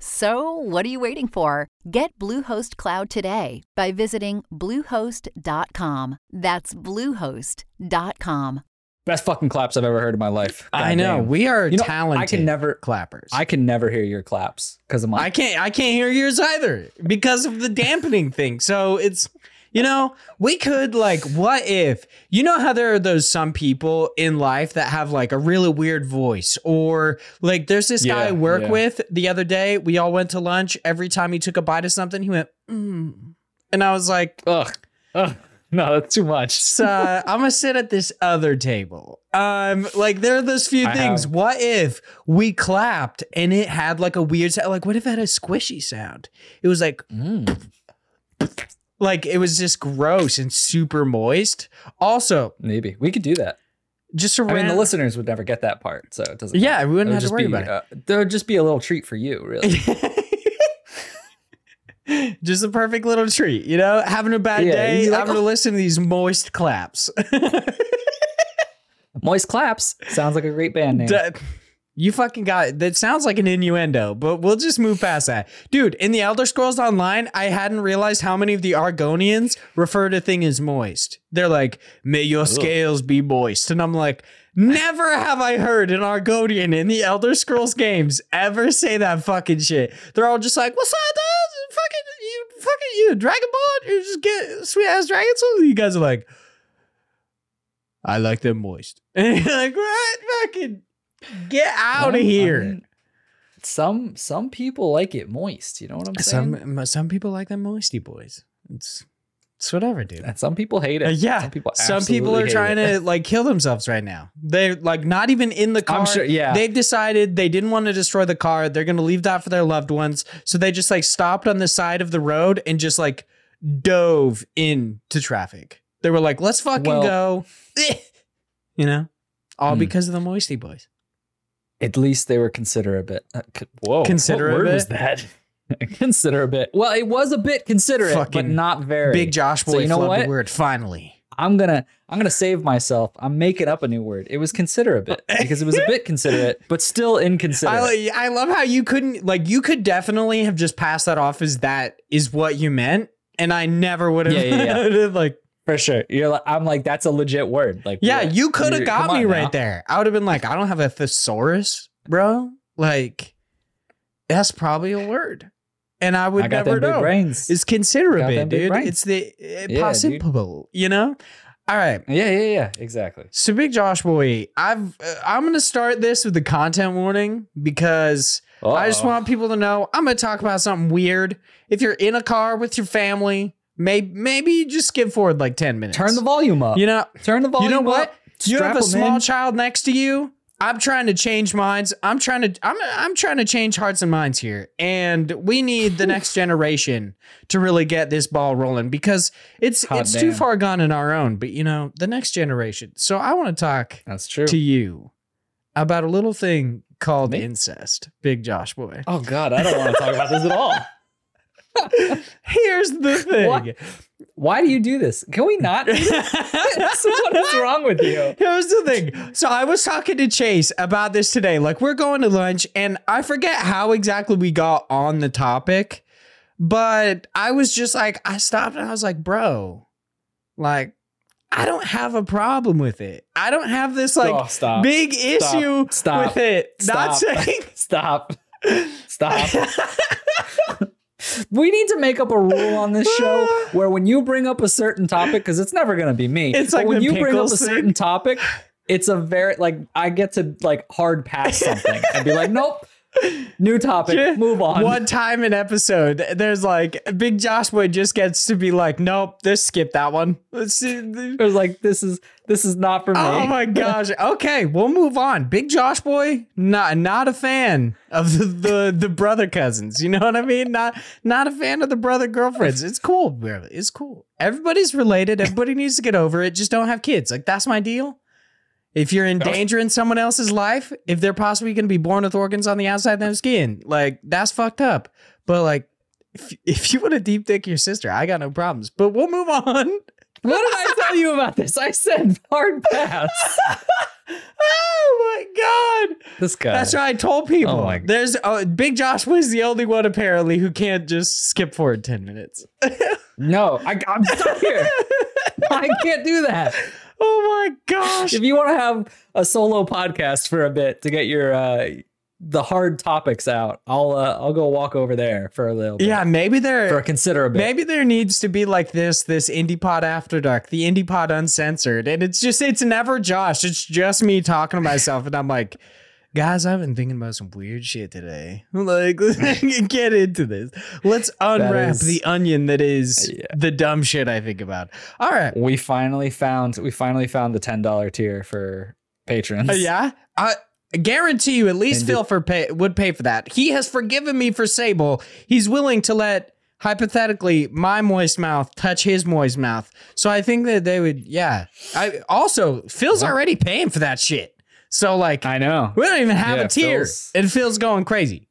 So, what are you waiting for? Get Bluehost Cloud today by visiting Bluehost.com. That's Bluehost.com. Best fucking claps I've ever heard in my life. I know Goddamn. we are You know, talented. I can never clappers. I can never hear your claps because I'm I can't. I can't hear yours either because of the dampening thing. So it's. You know, we could like, what if, you know how there are those some people in life that have like a really weird voice, or like there's this guy I work yeah. with the other day. We all went to lunch. Every time he took a bite of something, he went, mm. and I was like, ugh, ugh, no, that's too much. so I'm gonna sit at this other table. Um, like there are those few I things. have- What if we clapped and it had like a weird sound? Like, what if it had a squishy sound? It was like, Mm. Like it was just gross and super moist. Also, Maybe we could do that. just I mean, the listeners would never get that part, so it doesn't. Yeah, matter. we wouldn't It would have to worry be, about Uh, there would just be a little treat for you, really. just a perfect little treat, you know. Having a bad Yeah, day, like, I'm gonna listen to these moist claps. Moist claps sounds like a great band name. You fucking got that sounds like an innuendo, but we'll just move past that. Dude, in the Elder Scrolls Online, I hadn't realized how many of the Argonians refer to thing as moist. They're like, may your scales be moist. And I'm like, never have I heard an Argonian in the Elder Scrolls games ever say that fucking shit. They're all just like, what's up, dude? Fucking you fucking you, Dragonborn? You just get sweet ass dragon dragons? You guys are like, I like them moist. And you're like, what? Fucking get out Well, of I here. mean, some some people like it moist. You know what I'm saying? some some people like them moisty boys. It's it's whatever, dude. and some people hate it. Uh, yeah, some people. some people are trying it. to like kill themselves right now. They're like not even in the car. I'm sure. Yeah. They've decided they didn't want to destroy the car. They're going to leave that for their loved ones. So they just like stopped on the side of the road and just like dove into traffic. They were like, let's fucking Well- go. you know, all Hmm. because of the moisty boys. At least they were considerate. Uh, c- whoa, Considerate What word was that? consider a bit. Well, it was a bit considerate, but Fucking not very. Big Josh boy So you know flubbed what? the word finally. I'm gonna I'm gonna save myself. I'm making up a new word. It was consider a bit because it was a bit considerate, but still inconsiderate. I, I love how you couldn't like you could definitely have just passed that off as that is what you meant, and I never would have. Yeah, yeah, yeah. like For sure. You're like I'm like that's a legit word. Like yeah, yeah, you could have got me right now. there. I would have been like, I don't have a thesaurus, bro. Like that's probably a word, and I would I never know. brains. It's considerable, dude. It's the uh, Yeah, dude. possible, you know. All right. yeah, yeah, yeah. Exactly. So big Josh boy, I've uh, I'm gonna start this with the content warning because I just want people to know I'm gonna talk about something weird. If you're in a car with your family, maybe maybe just skip forward like 10 minutes. turn the volume up. You know, turn the volume. you know what? up. You have a small in. child next to you. I'm trying to change minds. I'm trying to I'm I'm trying to change hearts and minds here. And we need the next generation to really get this ball rolling because it's Hot it's too far gone in our own, but you know, the next generation. So I want to talk That's true. to you about a little thing called Me? incest. Big Josh boy. Oh God, I don't want to talk about this at all. Here's the thing. What? Why do you do this? Can we not? what is wrong with you? Here's the thing. So I was talking to Chase about this today. Like we're going to lunch and I forget how exactly we got on the topic, but I was just like I stopped and I was like, "Bro, like I don't have a problem with it. I don't have this like oh, stop. big issue Stop. with it. Not Stop. saying Stop. Stop. We need to make up a rule on this show where when you bring up a certain topic, because it's never gonna be me. It's like when you bring up a certain topic, it's a very like I get to like hard pass something and be like, nope, New topic. Yeah. Move on. One time an episode, there's like Big Josh Boy just gets to be like, nope, just skip that one. Let's see. It was like this is this is not for me. Oh my gosh. Okay, we'll move on. Big Josh Boy, not not a fan of the, the the brother cousins. You know what I mean? Not not a fan of the brother girlfriends. It's cool. It's cool. Everybody's related. Everybody needs to get over it. Just don't have kids. Like that's my deal. If you're endangering someone else's life, if they're possibly going to be born with organs on the outside of their skin, like that's fucked up. But like, if, if you want to deep dick your sister, I got no problems. But we'll move on. What did I tell you about this? I said hard pass. Oh my god! This guy. That's what I told people. Oh my- There's uh, Big Josh was the only one apparently who can't just skip forward ten minutes. No, I, I'm stuck here. I can't do that. Oh my gosh! If you want to have a solo podcast for a bit to get your uh, the hard topics out, I'll uh, I'll go walk over there for a little bit. Yeah, maybe there for a considerable bit. maybe there needs to be like this this indie pod after dark, the indie pod uncensored, and it's just it's never Josh. It's just me talking to myself, and I'm like. Guys, I've been thinking about some weird shit today. Like, get into this. Let's unwrap is- the onion that is Yeah. the dumb shit I think about. All right. We finally found we finally found the ten dollar tier for patrons. Uh, yeah, I guarantee you, at least And Phil for pay would pay for that. He has forgiven me for Sable. He's willing to let hypothetically my moist mouth touch his moist mouth. So I think that they would. Yeah. I also Phil's already paying for that shit. So like, I know. we don't even have Yeah, a tier, Phil's- and Phil's going crazy.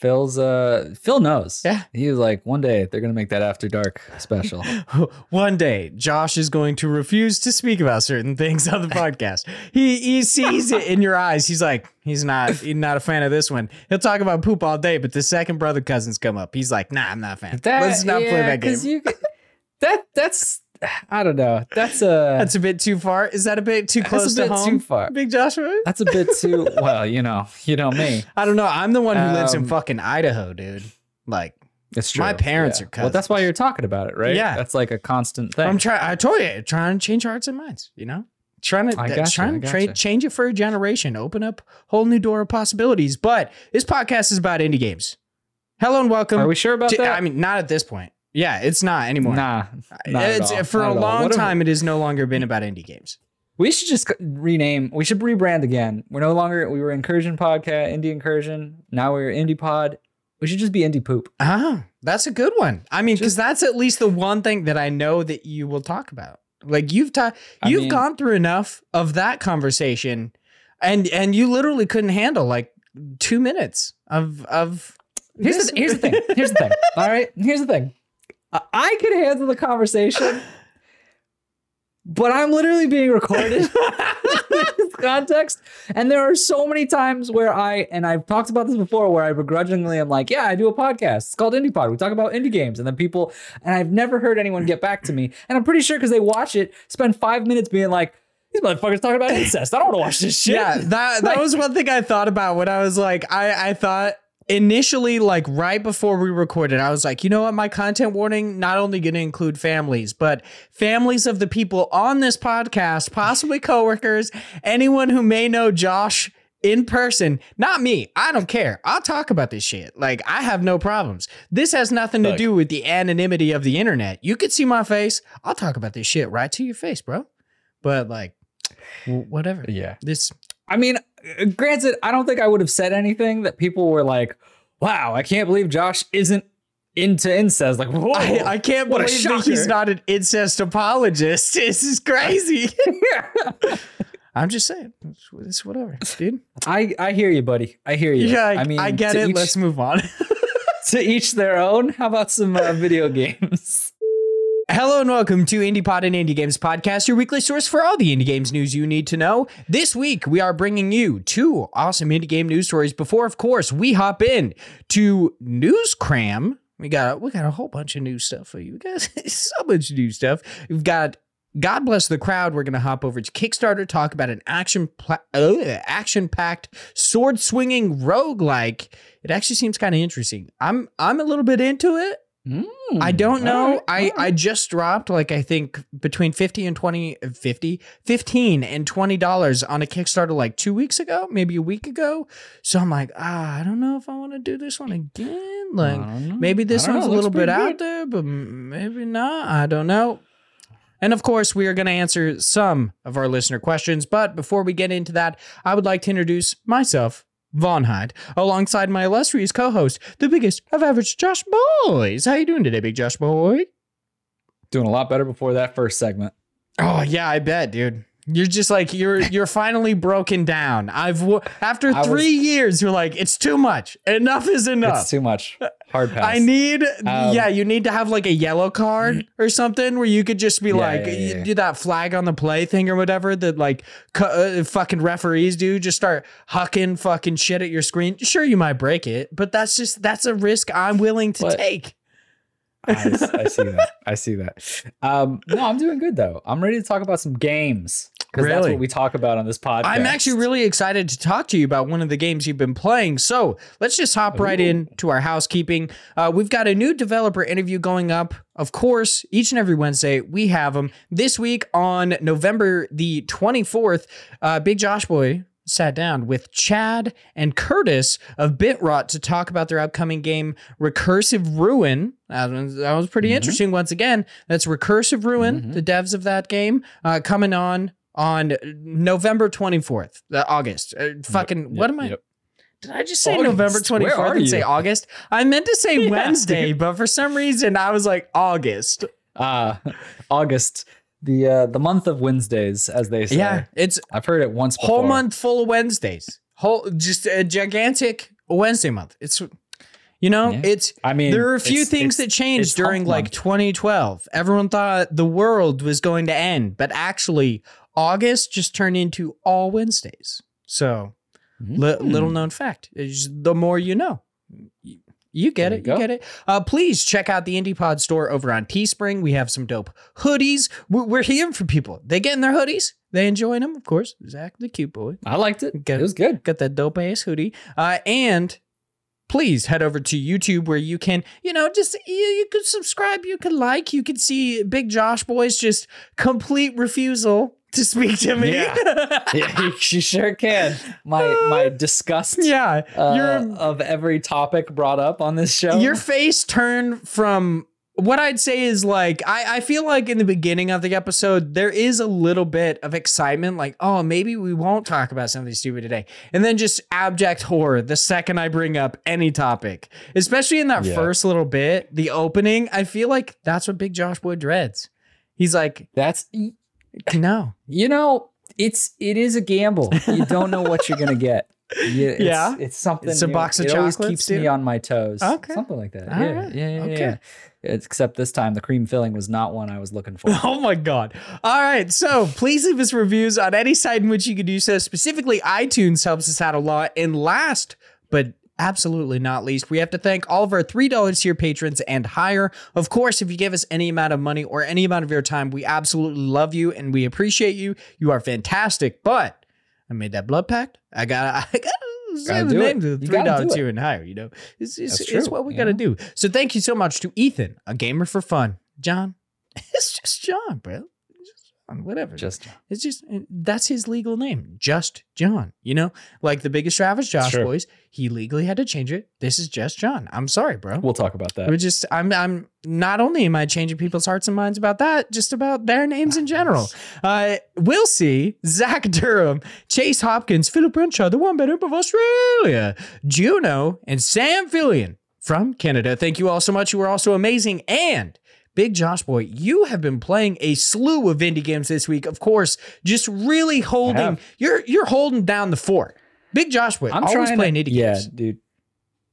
Phil's uh Phil knows. Yeah. He was like, one day they're gonna make that after dark special. One day, Josh is going to refuse to speak about certain things on the podcast. He he sees it in your eyes. He's like, he's not he's not a fan of this one. He'll talk about poop all day, but the second brother cousins come up, he's like, nah, I'm not a fan. Let's not play that game. You, that that's I don't know. That's a That's a bit too far. Is that a bit too close to home? too far. Big Joshua? that's a bit too well, you know, you know me. I don't know. I'm the one who lives in Um, fucking Idaho, dude. Like, It's true. My parents Yeah. are Well, that's why you're talking about it, right? Yeah. That's like a constant thing. I'm trying. I told you, trying to change hearts and minds. You know, trying to gotcha, trying to tra- change it for a generation, open up whole new door of possibilities. But this podcast is about indie games. Hello and welcome. Are we sure about to- that? I mean, not at this point. Yeah, it's not anymore. nah. not at it's all, for not a long time. It has no longer been about indie games. We should just rename. We should rebrand again. We're no longer. We were Incursion Podcast, Indie Incursion. Now we're Indie Pod. We should just be Indie Poop. Ah, that's a good one. I mean, because that's at least the one thing that I know that you will talk about. Like you've ta- you've mean- gone through enough of that conversation, and and you literally couldn't handle like two minutes of of. Here's this- the, here's the thing. Here's the thing. All right. Here's the thing. I- can handle the conversation, but I'm literally being recorded in this context. And there are so many times where I, and I've talked about this before, where I begrudgingly am like, yeah, I do a podcast. It's called Indie Pod. We talk about indie games. And then people, and I've never heard anyone get back to me. And I'm pretty sure because they watch it, spend five minutes being like, these motherfuckers talking about incest. I don't want to watch this shit. Yeah, that that Like- was one thing I thought about when I was like, I I thought initially like right before we recorded, I was like, you know what, my content warning not only going to include families, but families of the people on this podcast, possibly coworkers, anyone who may know Josh in person, not me. I don't care. I'll talk about this shit. Like I have no problems. This has nothing to do with the anonymity of the internet. You could see my face. I'll talk about this shit right to your face, bro. But like whatever. Yeah. This I mean, granted, I don't think I would have said anything that people were like, "Wow, I can't believe Josh isn't into incest." Like, whoa, I, I can't believe that he's not an incest apologist. This is crazy. I'm just saying. It's, it's whatever, dude. I I hear you, buddy. I hear you. Yeah, I, I mean, I get it. Each, Let's move on. to each their own. How about some uh, video games? Hello and welcome to IndiePod and Indie Games Podcast, your weekly source for all the indie games news you need to know. This week, we are bringing you two awesome indie game news stories. Before, of course, we hop in to News Cram. We got we got a whole bunch of new stuff for you. Got so much new stuff. We've got God bless the crowd. We're gonna hop over to Kickstarter, talk about an action pla- uh, action packed sword swinging roguelike. It actually seems kind of interesting. I'm I'm a little bit into it. I don't know. Alright, I. I just dropped like I think between 50 and 20 50 15 and 20 dollars on a Kickstarter like 2 weeks ago, maybe a week ago. So I'm like, ah, I don't know if I want to do this one again. Like maybe this one's know. a little bit pretty out there, but maybe not. I don't know. And of course, we are going to answer some of our listener questions. But before we get into that, I would like to introduce myself, Von Hyde, alongside my illustrious co-host, the biggest of average Josh Boys. How you doing today, Big Josh Boy? Doing a lot better before that first segment. Oh yeah, I bet, dude. You're just like you're you're finally broken down. I've after I was- three years, you're like it's too much. Enough is enough. It's too much. Hard pass. I need, Um, yeah, you need to have like a yellow card or something where you could just be Yeah, like, yeah, yeah. do that flag on the play thing or whatever that like uh, fucking referees do. Just start hucking fucking shit at your screen. Sure, you might break it, but that's just, that's a risk I'm willing to But- take. I, I see that. I see that. Um, no, I'm doing good though. I'm ready to talk about some games because that's what we talk about on this podcast. I'm actually really excited to talk to you about one of the games you've been playing. So let's just hop right Ooh. in to our housekeeping. Uh, we've got a new developer interview going up. Of course, each and every Wednesday we have them. This week on November the 24th, uh, Big Josh Boy sat down with Chad and Curtis of Bitrot to talk about their upcoming game, Recursive Ruin. That was, that was pretty Mhm. interesting. Once again, that's Recursive Ruin, Mhm. the devs of that game, uh, coming on on November 24th, uh, August. Uh, fucking, what am I? Yep. Did I just say August. November Where 24th are and say? August? I meant to say Yeah, Wednesday, dude. but for some reason I was like August. Uh, August, the uh, the month of Wednesdays, as they say. Yeah, it's I've heard it once before. whole month full of Wednesdays. Whole just a gigantic Wednesday month. It's you know, Yeah. it's I mean, there are a few things that changed during like month. 2012. Everyone thought the world was going to end, but actually August just turned into all Wednesdays. So, li- Mm. little known fact. Just the more you know. You- get There it. you You, get it. Uh, please check out the Indie Pod store over on Teespring. We have some dope hoodies. We're, we're hearing from people. They getting their hoodies. They enjoying them, of course. Zach, the cute boy I liked it. Get- It was good. got that dope ass hoodie. Uh, and please head over to YouTube where you can, you know, just you, you could subscribe, you could like, you could see Big Josh Boy's just complete refusal to speak to me. Yeah. yeah, she sure can. My my disgust yeah. uh, of every topic brought up on this show. your face turned from what I'd say is like I, I feel like in the beginning of the episode there is a little bit of excitement like oh maybe we won't talk about something stupid today and then just abject horror the second I bring up any topic especially in that Yeah. first little bit the opening I feel like that's what Big Josh Boy dreads he's like That's no you know, it's it is a gamble. You don't know what you're gonna get. You- it's, Yeah. it's something. It's a new. box of it always chocolates, keeps me on my toes. Okay. something like that. Yeah, right. yeah, yeah, Okay. yeah. It's, except this time, the cream filling was not one I was looking for. Oh my God. All right. So please leave us reviews on any site in which you could do so. Specifically, iTunes helps us out a lot. And last, but absolutely not least, we have to thank all of our $3 tier patrons and higher. Of course, if you give us any amount of money or any amount of your time, we absolutely love you and we appreciate you. You are fantastic. But I made that blood pact. I got I got to Gotta do names it. of the three dollars do tier and higher. You know, it's it's, it's what we you got to do. So thank you so much to Ethan, a gamer for fun. John, it's just John, bro. It's just John, whatever. Just it's just that's his legal name, just John. You know, like the biggest Travis Josh true. boys, he legally had to change it. This is just John. I'm sorry, bro. we'll talk about that. We're just I'm I'm not only am I changing people's hearts and minds about that, just about their names in general. Uh, we'll see Zach Durham, Chase Hopkins, Philip Renshaw, the one better of Australia, Juno, and Sam Fillion from Canada. Thank you all so much. You were also amazing. And Big Josh Boy, you have been playing a slew of indie games this week. Of course, just really holding you're you're holding down the fort. Big Josh Boy, I'm always playing to, indie yeah, games. dude.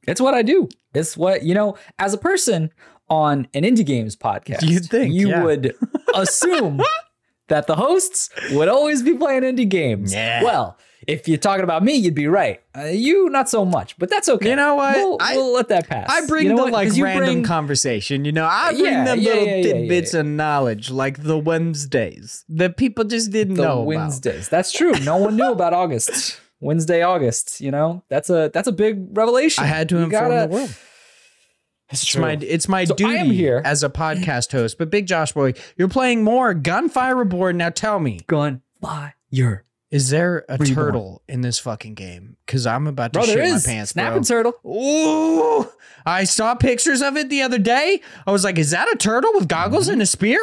It's what I do. It's what you know. As a person on an indie games podcast, You'd think, you yeah. would assume that the hosts would always be playing indie games. Yeah. Well, if you're talking about me, you'd be right. Uh, you, not so much, but that's okay. You know what? We'll, I- we'll let that pass. I bring You know the like random bring- conversation, you know. I bring Yeah, them yeah, little yeah, tidbits of knowledge, like the Wednesdays that people just didn't the know Wednesdays. That's true. No one knew about August. Wednesday, August. You know, that's a that's a big revelation. I had to You inform gotta- the world. It's my it's my So duty here. as a podcast host. But Big Josh boy, you're playing more Gunfire Reborn. Now tell me, gun fire. Is there a Reborn. turtle in this fucking game? Because I'm about to Bro, shit my pants, snapping bro. turtle. Ooh, I saw pictures of it the other day. I was like, is that a turtle with goggles and a spear?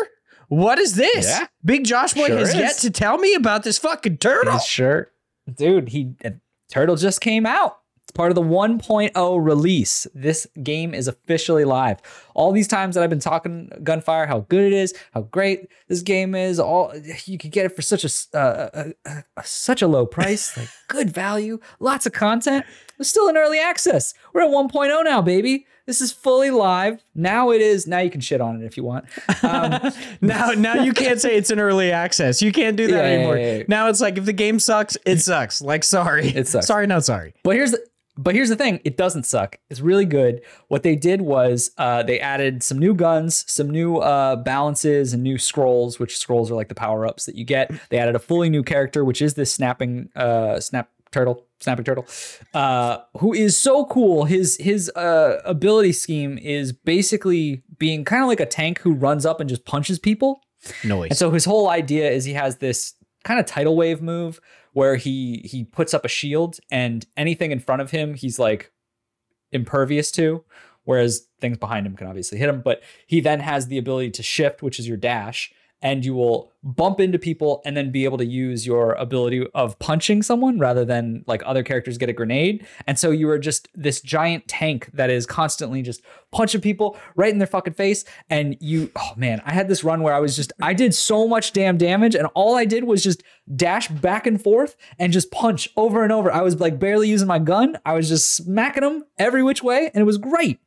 What is this? Mm-hmm. Yeah. Big Josh boy Sure has is. yet to tell me about this fucking turtle. His shirt. Dude, he uh, Turtle just came out. It's part of the 1.0 release. This game is officially live. All these times that I've been talking Gunfire, how good it is, how great this game is, all you could get it for such a uh, uh, uh, uh, such a low price, like good value, lots of content. It's still in early access. We're at 1.0 now, baby. This is fully live. Now it is. Now you can shit on it if you want. Um, now, now you can't say it's an early access. You can't do that yeah, anymore. yeah, yeah. Now it's like if the game sucks, it sucks. Like sorry, It sucks. Sorry, not sorry. But here's the but here's the thing, it doesn't suck. It's really good. What they did was uh, they added some new guns, some new uh, balances, and new scrolls, which scrolls are like the power ups that you get. They added a fully new character, which is this snapping uh, snap turtle, snapping turtle, uh, who is so cool. His his uh, ability scheme is basically being kind of like a tank who runs up and just punches people. Noise. And so his whole idea is he has this kind of tidal wave move where he he puts up a shield and anything in front of him he's like impervious to whereas things behind him can obviously hit him. But he then has the ability to shift which is your dash and you will bump into people and then be able to use your ability of punching someone rather than like other characters get a grenade. And so you are just this giant tank that is constantly just punching people right in their fucking face. And you, oh man, I had this run where I was just, I did so much damn damage and all I did was just dash back and forth and just punch over and over. I was like barely using my gun. I was just smacking them every which way and it was great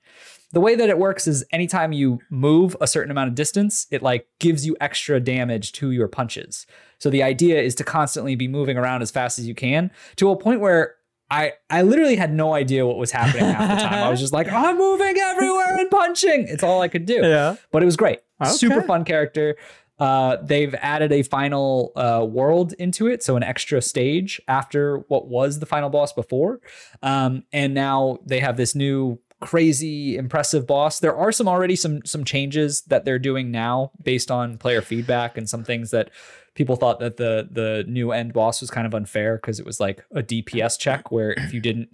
the way that it works is anytime you move a certain amount of distance, it like gives you extra damage to your punches. So the idea is to constantly be moving around as fast as you can to a point where I I literally had no idea what was happening half the time. I was just like, I'm moving everywhere and punching. It's all I could do. Yeah. But it was great. Okay. Super fun character. Uh, they've added a final uh, world into it, so an extra stage after what was the final boss before. Um, and now they have this new crazy impressive boss. There are some already some some changes that they're doing now based on player feedback and some things that people thought that the the new end boss was kind of unfair because it was like a DPS check where if you didn't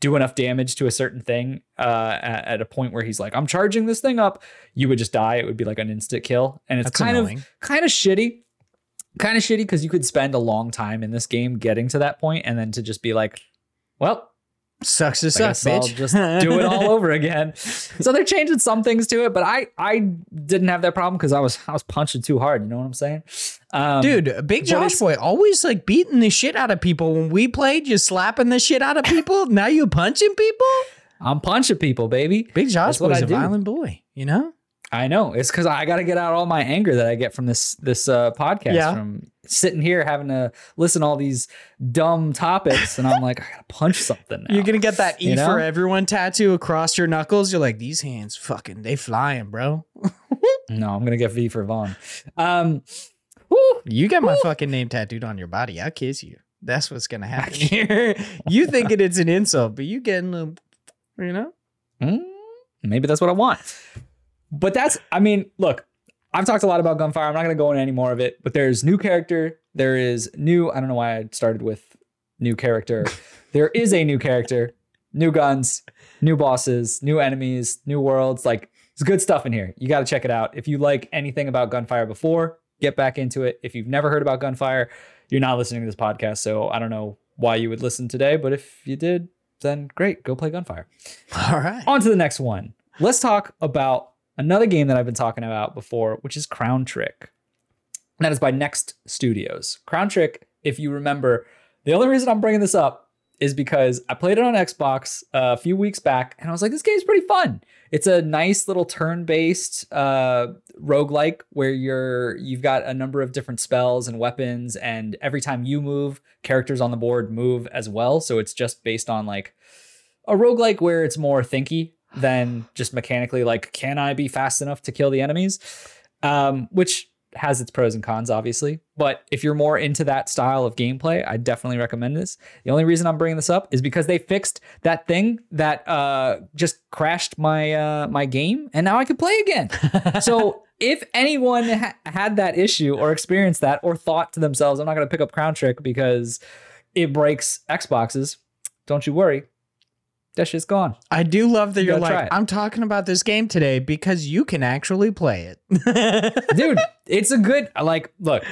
do enough damage to a certain thing uh, at, at a point where he's like, I'm charging this thing up, you would just die. It would be like an instant kill. And it's That's kind annoying. of kind of shitty. Kind of shitty because you could spend a long time in this game getting to that point and then to just be like, well, Sucks to suck, guess I'll bitch. just do it all over again. So they're changing some things to it, but I I didn't have that problem because I was I was punching too hard. You know what I'm saying, um, Dude, Big Josh boy always like beating the shit out of people. When we played, you slapping the shit out of people. now you punching people. I'm punching people, baby. Big Josh boy's a do. violent boy. You know. I know it's because I got to get out all my anger that I get from this this uh, podcast Yeah. from sitting here having to listen to all these dumb topics, and I'm like, I gotta punch something. Now. You're gonna get that E You know? for everyone tattoo across your knuckles. You're like, these hands, fucking, they flying, bro. no, I'm gonna get V for Vaughn. Um, whew, You got my fucking name tattooed on your body. I'll kiss you. That's what's gonna happen here. you thinking it's an insult, but you getting a, you know. Mm, maybe that's what I want. But that's, I mean, look, I've talked a lot about Gunfire. I'm not going to go into any more of it, but there's new character. There is new, I don't know why I started with new character. there is a new character, new guns, new bosses, new enemies, new worlds. Like, it's good stuff in here. You got to check it out. If you like anything about Gunfire before, get back into it. If you've never heard about Gunfire, you're not listening to this podcast. So I don't know why you would listen today, but if you did, then great, go play Gunfire. All right. On to the next one. Let's talk about another game that I've been talking about before, which is Crown Trick. And that is by Next Studios. Crown Trick, if you remember, the only reason I'm bringing this up is because I played it on Xbox a few weeks back and I was like, this game's pretty fun. It's a nice little turn-based uh roguelike where you're you've got a number of different spells and weapons, and every time you move, characters on the board move as well. So it's just based on like a roguelike where it's more thinky than just mechanically like can I be fast enough to kill the enemies? Um, which has its pros and cons, obviously. But if you're more into that style of gameplay, I definitely recommend this. The only reason I'm bringing this up is because they fixed that thing that uh, just crashed my uh, my game, and now I can play again. so if anyone ha- had that issue or experienced that or thought to themselves, I'm not going to pick up Crown Trick because it breaks Xboxes, don't you worry. That shit's gone. I do love that You you're gotta like. I'm talking about this game today because you can actually play it. dude it's a good like look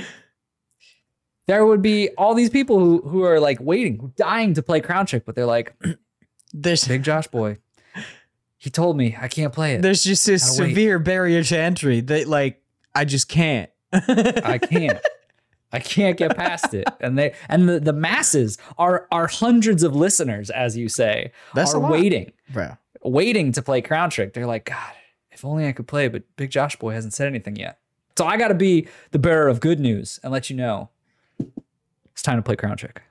there would be all these people who who are like waiting dying to play crown trick but they're like this big josh boy he told me i can't play it there's just this Gotta wait. severe barrier to entry that like I just can't. i can't i can't get past it and they and the, the masses are are hundreds of listeners as you say That's are waiting Bro. waiting to play crown trick they're like god if only i could play but big josh boy hasn't said anything yet so i gotta be the bearer of good news and let you know it's time to play crown trick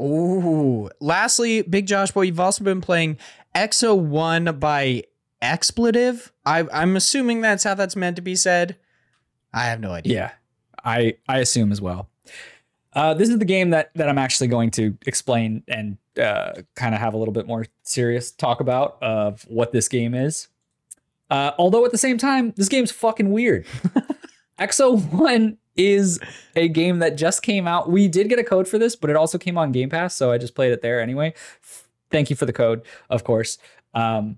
Ooh. Lastly, Big Josh Boy, you've also been playing EXO 1 by Exbleative. I, I'm assuming that's how that's meant to be said. I have no idea. Yeah, I I assume as well. Uh, this is the game that that I'm actually going to explain and uh, kind of have a little bit more serious talk about of what this game is. Uh, although at the same time, this game's fucking weird. EXO One is a game that just came out. We did get a code for this, but it also came on Game Pass, so I just played it there anyway. Thank you for the code, of course. Um,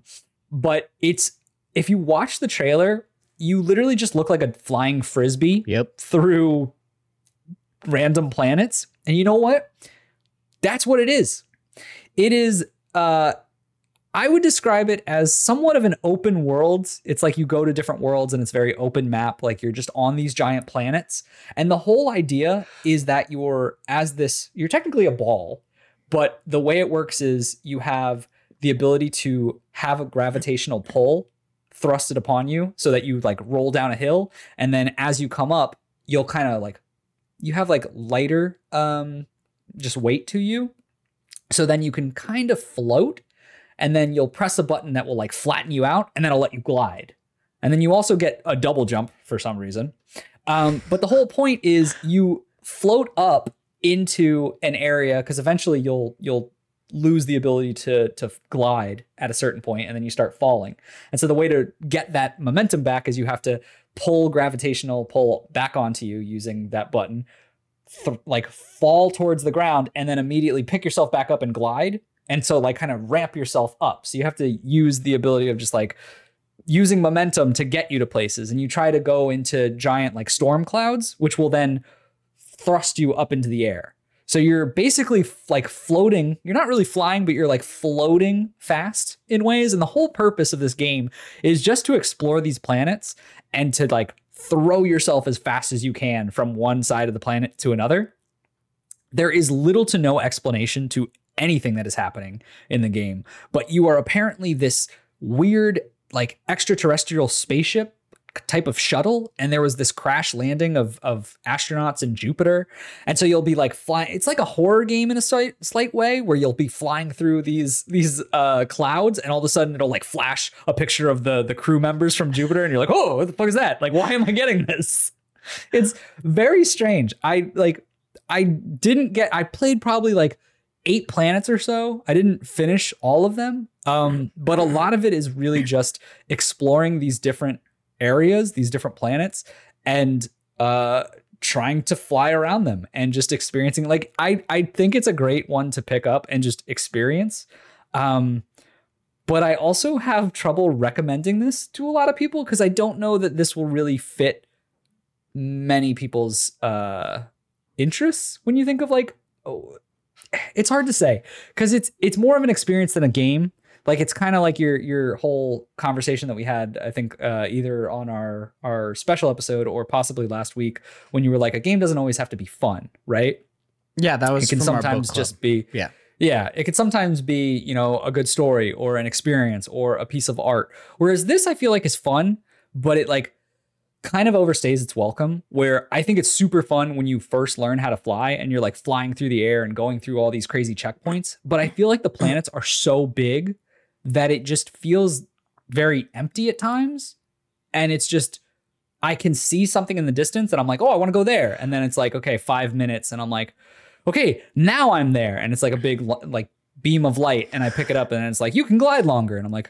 but it's if you watch the trailer, you literally just look like a flying frisbee Yep. through random planets. And you know what? That's what it is. It is uh I would describe it as somewhat of an open world. It's like you go to different worlds and it's very open map like you're just on these giant planets. And the whole idea is that you're as this you're technically a ball, but the way it works is you have the ability to have a gravitational pull thrusted upon you so that you like roll down a hill and then as you come up you'll kind of like you have like lighter um just weight to you. So then you can kind of float and then you'll press a button that will like flatten you out and then it'll let you glide. And then you also get a double jump for some reason. Um, but the whole point is you float up into an area because eventually you'll you'll lose the ability to to glide at a certain point and then you start falling. And so the way to get that momentum back is you have to pull gravitational pull back onto you using that button th- like fall towards the ground and then immediately pick yourself back up and glide. And so like kind of ramp yourself up. So you have to use the ability of just like using momentum to get you to places. And you try to go into giant like storm clouds which will then thrust you up into the air so you're basically f- like floating. You're not really flying but you're like floating fast in ways. And the whole purpose of this game is just to explore these planets and to like throw yourself as fast as you can from one side of the planet to another. There is little to no explanation to anything that is happening in the game but you are apparently this weird like extraterrestrial spaceship type of shuttle and there was this crash landing of of astronauts in Jupiter and so you'll be like flying it's like a horror game in a slight, slight way where you'll be flying through these these uh clouds and all of a sudden it'll like flash a picture of the the crew members from Jupiter and you're like oh what the fuck is that like why am I getting this it's very strange I like I didn't get I played probably like eight planets or so. I didn't finish all of them. Um, but a lot of it is really just exploring these different areas, these different planets, and uh trying to fly around them and just experiencing like I I think it's a great one to pick up and just experience. Um but I also have trouble recommending this to a lot of people because I don't know that this will really fit many people's uh interests when you think of like oh, it's hard to say because it's it's more of an experience than a game like it's kind of like your your whole conversation that we had i think uh, either on our our special episode or possibly last week when you were like a game doesn't always have to be fun right? Yeah, that was it can from our book sometimes just be Yeah. yeah it can sometimes be you know a good story or an experience or a piece of art. Whereas this i feel like is fun but it like kind of overstays its welcome where i think it's super fun when you first learn how to fly and you're like flying through the air and going through all these crazy checkpoints but i feel like the planets are so big that it just feels very empty at times and it's just I can see something in the distance and I'm like, oh, I want to go there. And then it's like, okay, five minutes. And I'm like, okay, now I'm there. And it's like a big like beam of light. And I pick it up and it's like, you can glide longer. And I'm like,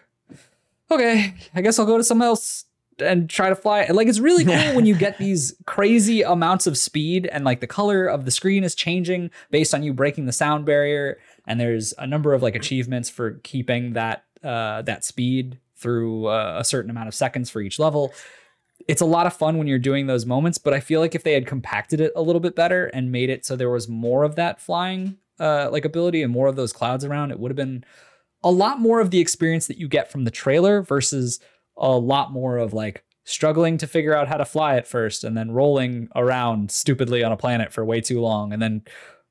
okay, I guess I'll go to somewhere else and try to fly. And like it's really cool when you get these crazy amounts of speed and like the color of the screen is changing based on you breaking the sound barrier. And there's a number of like achievements for keeping that uh, that speed through uh, a certain amount of seconds for each level. It's a lot of fun when you're doing those moments, but I feel like if they had compacted it a little bit better and made it so there was more of that flying uh, like ability and more of those clouds around, it would have been a lot more of the experience that you get from the trailer versus a lot more of like struggling to figure out how to fly at first and then rolling around stupidly on a planet for way too long and then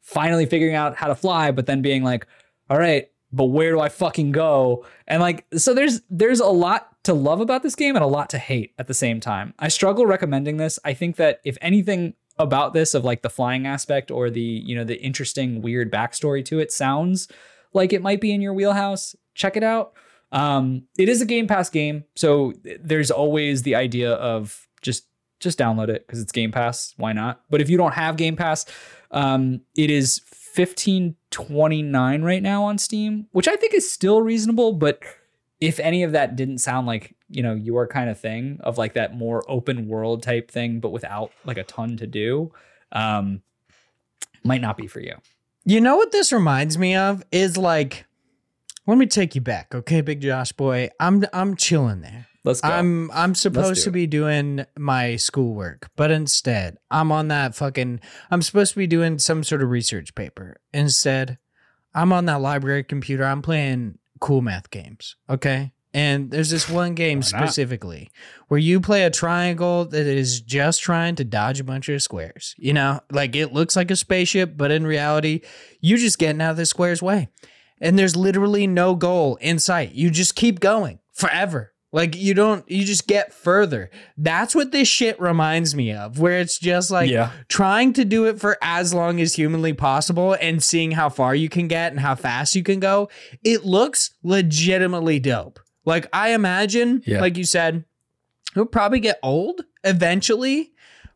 finally figuring out how to fly but then being like all right but where do I fucking go? And like, so there's there's a lot to love about this game and a lot to hate at the same time. I struggle recommending this. I think that if anything about this of like the flying aspect or the you know the interesting weird backstory to it sounds like it might be in your wheelhouse, check it out. Um, it is a Game Pass game, so there's always the idea of just just download it because it's Game Pass. Why not? But if you don't have Game Pass, um, it is 1529 right now on Steam, which I think is still reasonable, but if any of that didn't sound like, you know, your kind of thing of like that more open world type thing but without like a ton to do, um might not be for you. You know what this reminds me of is like let me take you back, okay, Big Josh boy. I'm I'm chilling there. Let's go. I'm I'm supposed to be doing my schoolwork, but instead I'm on that fucking I'm supposed to be doing some sort of research paper. Instead, I'm on that library computer. I'm playing cool math games, okay? And there's this one game specifically where you play a triangle that is just trying to dodge a bunch of squares. You know, like it looks like a spaceship, but in reality, you just getting out of the square's way. And there's literally no goal in sight. You just keep going forever. Like you don't, you just get further. That's what this shit reminds me of, where it's just like Yeah. trying to do it for as long as humanly possible and seeing how far you can get and how fast you can go. It looks legitimately dope. Like I imagine, Yeah. like you said, it'll probably get old eventually.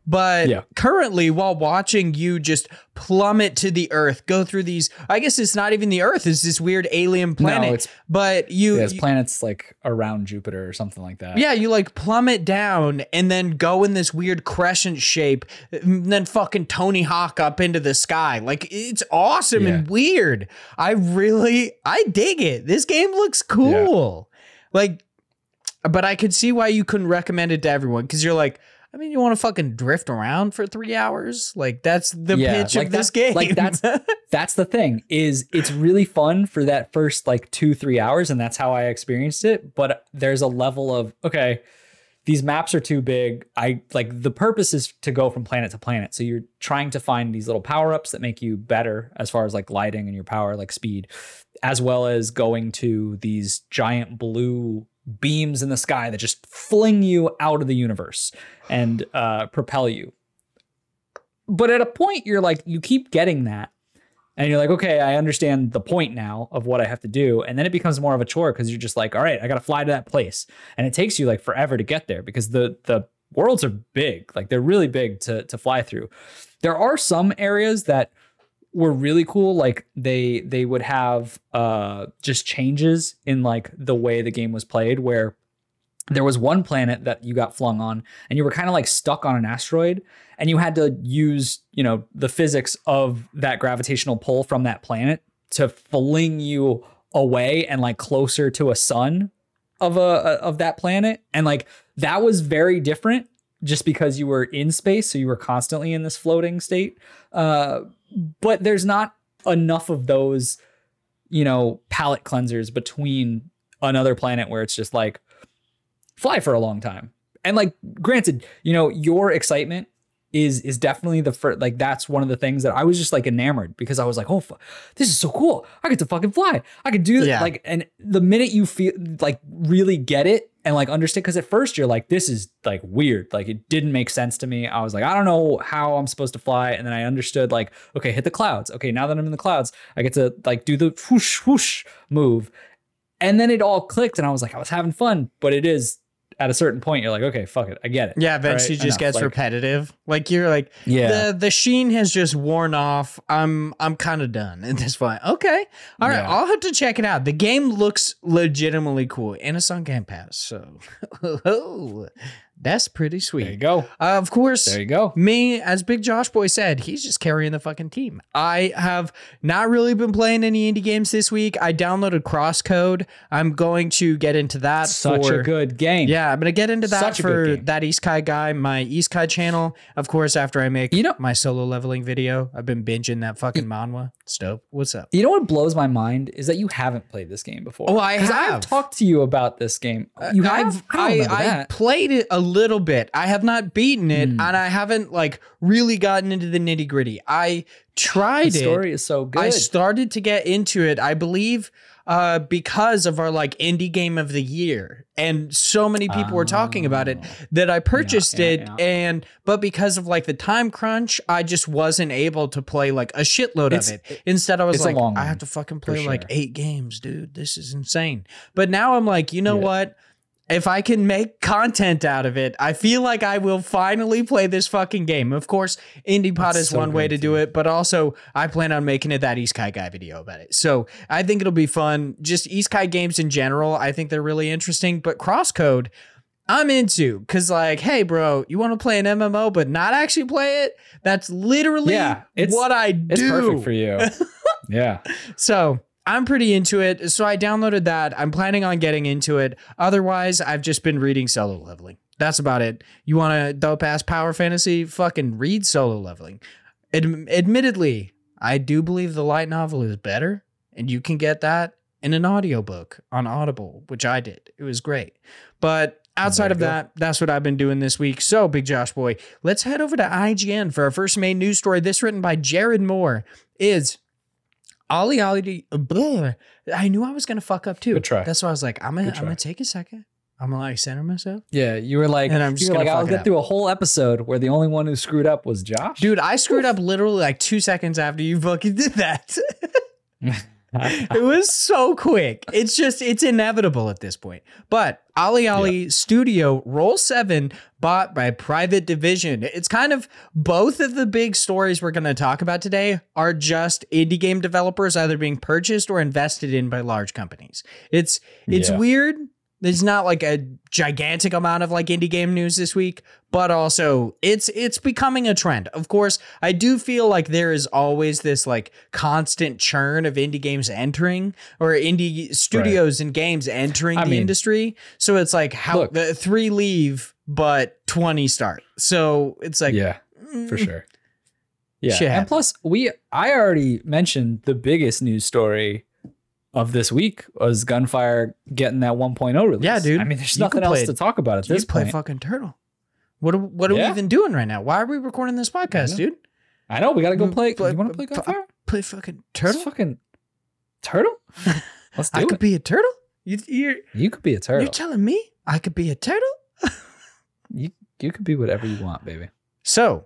But Yeah. currently, while watching you just plummet to the earth, go through these, I guess it's not even the earth, it's this weird alien planet. it's- but you, There's you- planets like around Jupiter or something like that. yeah, you like plummet down and then go in this weird crescent shape, and then fucking Tony Hawk up into the sky. Like it's awesome and weird. I really, I dig it. This game looks cool. Like, but I could see why you couldn't recommend it to everyone because you're like, I mean, you want to fucking drift around for three hours? Like that's the Yeah, pitch like of this game. like, that's- that's the thing is it's really fun for that first like two three hours and that's how i experienced it but there's a level of okay these maps are too big i like the purpose is to go from planet to planet so you're trying to find these little power-ups that make you better as far as like gliding and your power like speed as well as going to these giant blue beams in the sky that just fling you out of the universe and uh, propel you. But at a point you're like you keep getting that and you're like okay i understand the point now of what i have to do. And then it becomes more of a chore because you're just like all right i gotta fly to that place. And it takes you like forever to get there because the the worlds are big. Like they're really big to to fly through. There are some areas that were really cool like they they would have uh just changes in like the way the game was played where there was one planet that you got flung on and you were kind of like stuck on an asteroid and you had to use you know the physics of that gravitational pull from that planet to fling you away and like closer to a sun of a of that planet and like that was very different just because you were in space so you were constantly in this floating state uh but there's not enough of those you know palette cleansers between another planet where it's just like fly for a long time. And like granted, you know, your excitement is is definitely the first like that's one of the things that I was just like enamored because I was like, "Oh, fu- this is so cool. I get to fucking fly. I could do that." Yeah. Like and the minute you feel like really get it and like understand cuz at first you're like this is like weird. Like it didn't make sense to me. I was like, I don't know how I'm supposed to fly and then I understood like, okay, hit the clouds. Okay, now that I'm in the clouds, I get to like do the whoosh whoosh move. And then it all clicked and I was like, I was having fun, but it is at a certain point, you're like, okay, fuck it, I get it. Yeah, eventually Right? just Enough. gets Like, repetitive. Like you're like, Yeah. the the sheen has just worn off. I'm I'm kind of done at this point. Okay, all right, Yeah. I'll have to check it out. The game looks legitimately cool, and it's on Game Pass, so oh. That's pretty sweet. There you go. Uh, of course, There you go. me, as Big Josh Boy said, he's just carrying the fucking team. I have not really been playing any indie games this week. I downloaded Crosscode. I'm going to get into that. Such for, a good game. Yeah, I'm gonna get into that Such for that isekai guy, my isekai channel. Of course, after I make You know- my solo leveling video, I've been binging that fucking manhwa. Stope, what's up? You know what blows my mind is that you haven't played this game before. Oh, I have. I've talked to you about this game. You have? I've I I, I played it a little bit. I have not beaten it, Hmm. and I haven't like really gotten into the nitty gritty. I tried the it. story is so good. I started to get into it, I believe, uh, because of our like indie game of the year, and so many people were talking about it that I purchased yeah, it, yeah. and but because of like the time crunch, I just wasn't able to play like a shitload It's- of it. Instead, I was like, I have to fucking play like eight games, dude. This is insane. But now I'm like, you know what? If I can make content out of it, I feel like I will finally play this fucking game. Of course, IndiePod is so one way to do it, but also I plan on making it that isekai guy video about it. So I think it'll be fun. Just isekai games in general, I think they're really interesting. But Crosscode, I'm into because like, hey, bro, you want to play an MMO but not actually play it? That's literally Yeah, what I do. it's perfect for you. yeah. So I'm pretty into it. So I downloaded that. I'm planning on getting into it. Otherwise, I've just been reading solo leveling. That's about it. You want a dope ass power fantasy? Fucking read solo leveling. Ad- admittedly, I do believe the light novel is better, and you can get that in an audiobook on Audible, which I did. It was great. But outside of that, that's what I've been doing this week. So, Big Josh Boy, let's head over to IGN for our first main news story. This written by Jared Moore is Ollie Ollie. Blah. I knew I was gonna fuck up too. Good try. That's why I was like, I'm gonna, Good I'm try. gonna take a second. I'm gonna like center myself. Yeah. You were like, And I'm just you were gonna like, I'll fuck it get up. through a whole episode where the only one who screwed up was Josh. Dude, I screwed up literally like two seconds after you fucking did that. it was so quick. It's just it's inevitable at this point. But Ollie Ollie Studio Roll 7 bought by Private Division. It's kind of both of the big stories we're going to talk about today are just indie game developers either being purchased or invested in by large companies. It's it's Yeah. weird. There's not like a gigantic amount of like indie game news this week, but also it's it's becoming a trend. Of course, I do feel like there is always this like constant churn of indie games entering or indie studios and games entering I the mean- industry. So it's like how Look. the three leave but 20 start. So it's like yeah, for mm. sure. Yeah. Shit and plus, we I already mentioned the biggest news story of this week was Gunfire getting that 1.0 release. Yeah, dude. I mean, there's You nothing else it. to talk about at this point. you play fucking turtle. What are, what are we even doing right now? Why are we recording this podcast, know. dude? I know we gotta go Mm, play. play- you want to play Gunfire? Play fucking It's turtle? fucking turtle. Let's do I it. could be a turtle? You, you're, you could be a turtle. you're telling me I could be a turtle? you you could be whatever you want, baby. So,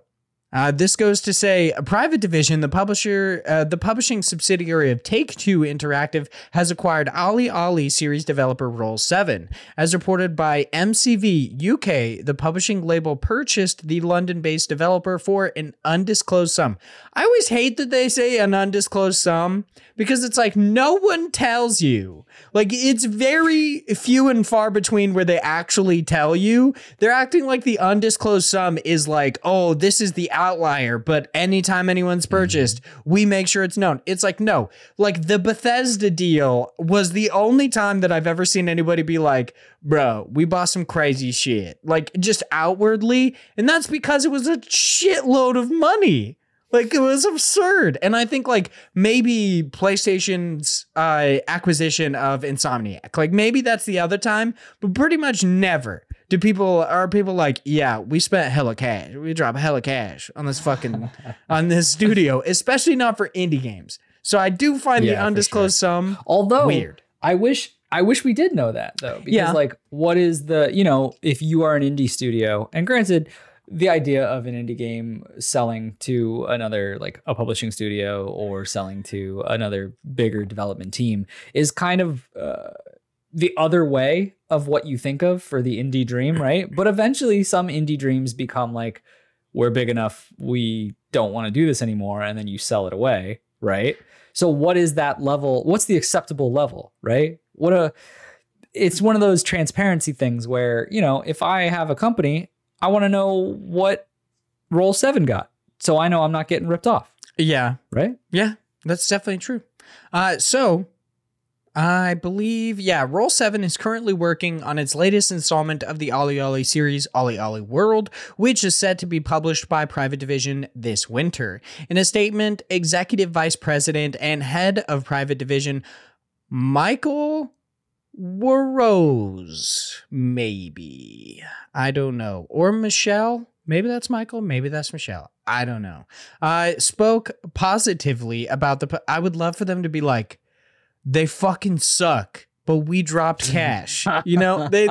uh, this goes to say a private division, the publisher, uh, the publishing subsidiary of Take Two Interactive, has acquired Ollie Ollie series developer Roll Seven. As reported by MCV UK, the publishing label purchased the London-based developer for an undisclosed sum. I always hate that they say an undisclosed sum because it's like no one tells you. Like it's very few and far between where they actually tell you. They're acting like the undisclosed sum is like, oh, this is the outlier, but anytime anyone's mm-hmm. purchased, we make sure it's known. It's like, no, like the Bethesda deal was the only time that I've ever seen anybody be like, bro, we bought some crazy shit, like just outwardly. And that's because it was a shitload of money. Like it was absurd. And I think like maybe PlayStation's uh acquisition of Insomniac. Like maybe that's the other time, but pretty much never do people are people like, yeah, we spent hella cash. We dropped hella cash on this fucking on this studio, especially not for indie games. So I do find Yeah, the undisclosed sum Although weird. I wish I wish we did know that though, because Yeah. like, what is the you know if you are an indie studio, and granted, the idea of an indie game selling to another like a publishing studio or selling to another bigger development team is kind of uh, the other way of what you think of for the indie dream, right? But eventually some indie dreams become like we're big enough, we don't want to do this anymore and then you sell it away, right? So what is that level? What's the acceptable level, right? What a it's one of those transparency things where, you know, if I have a company, I want to know what Roll 7 got. So I know I'm not getting ripped off, Yeah. right? Yeah, that's definitely true. Uh, so I believe, yeah, Roll 7 is currently working on its latest installment of the Ollie Ollie series, Ollie Ollie World, which is set to be published by Private Division this winter. In a statement, Executive Vice President and Head of Private Division, Michael Warrose, maybe. I don't know. Or Michelle. Maybe that's Michael. Maybe that's Michelle. I don't know. Uh, spoke positively about the. I would love for them to be like, they fucking suck, but we dropped cash. You know, they.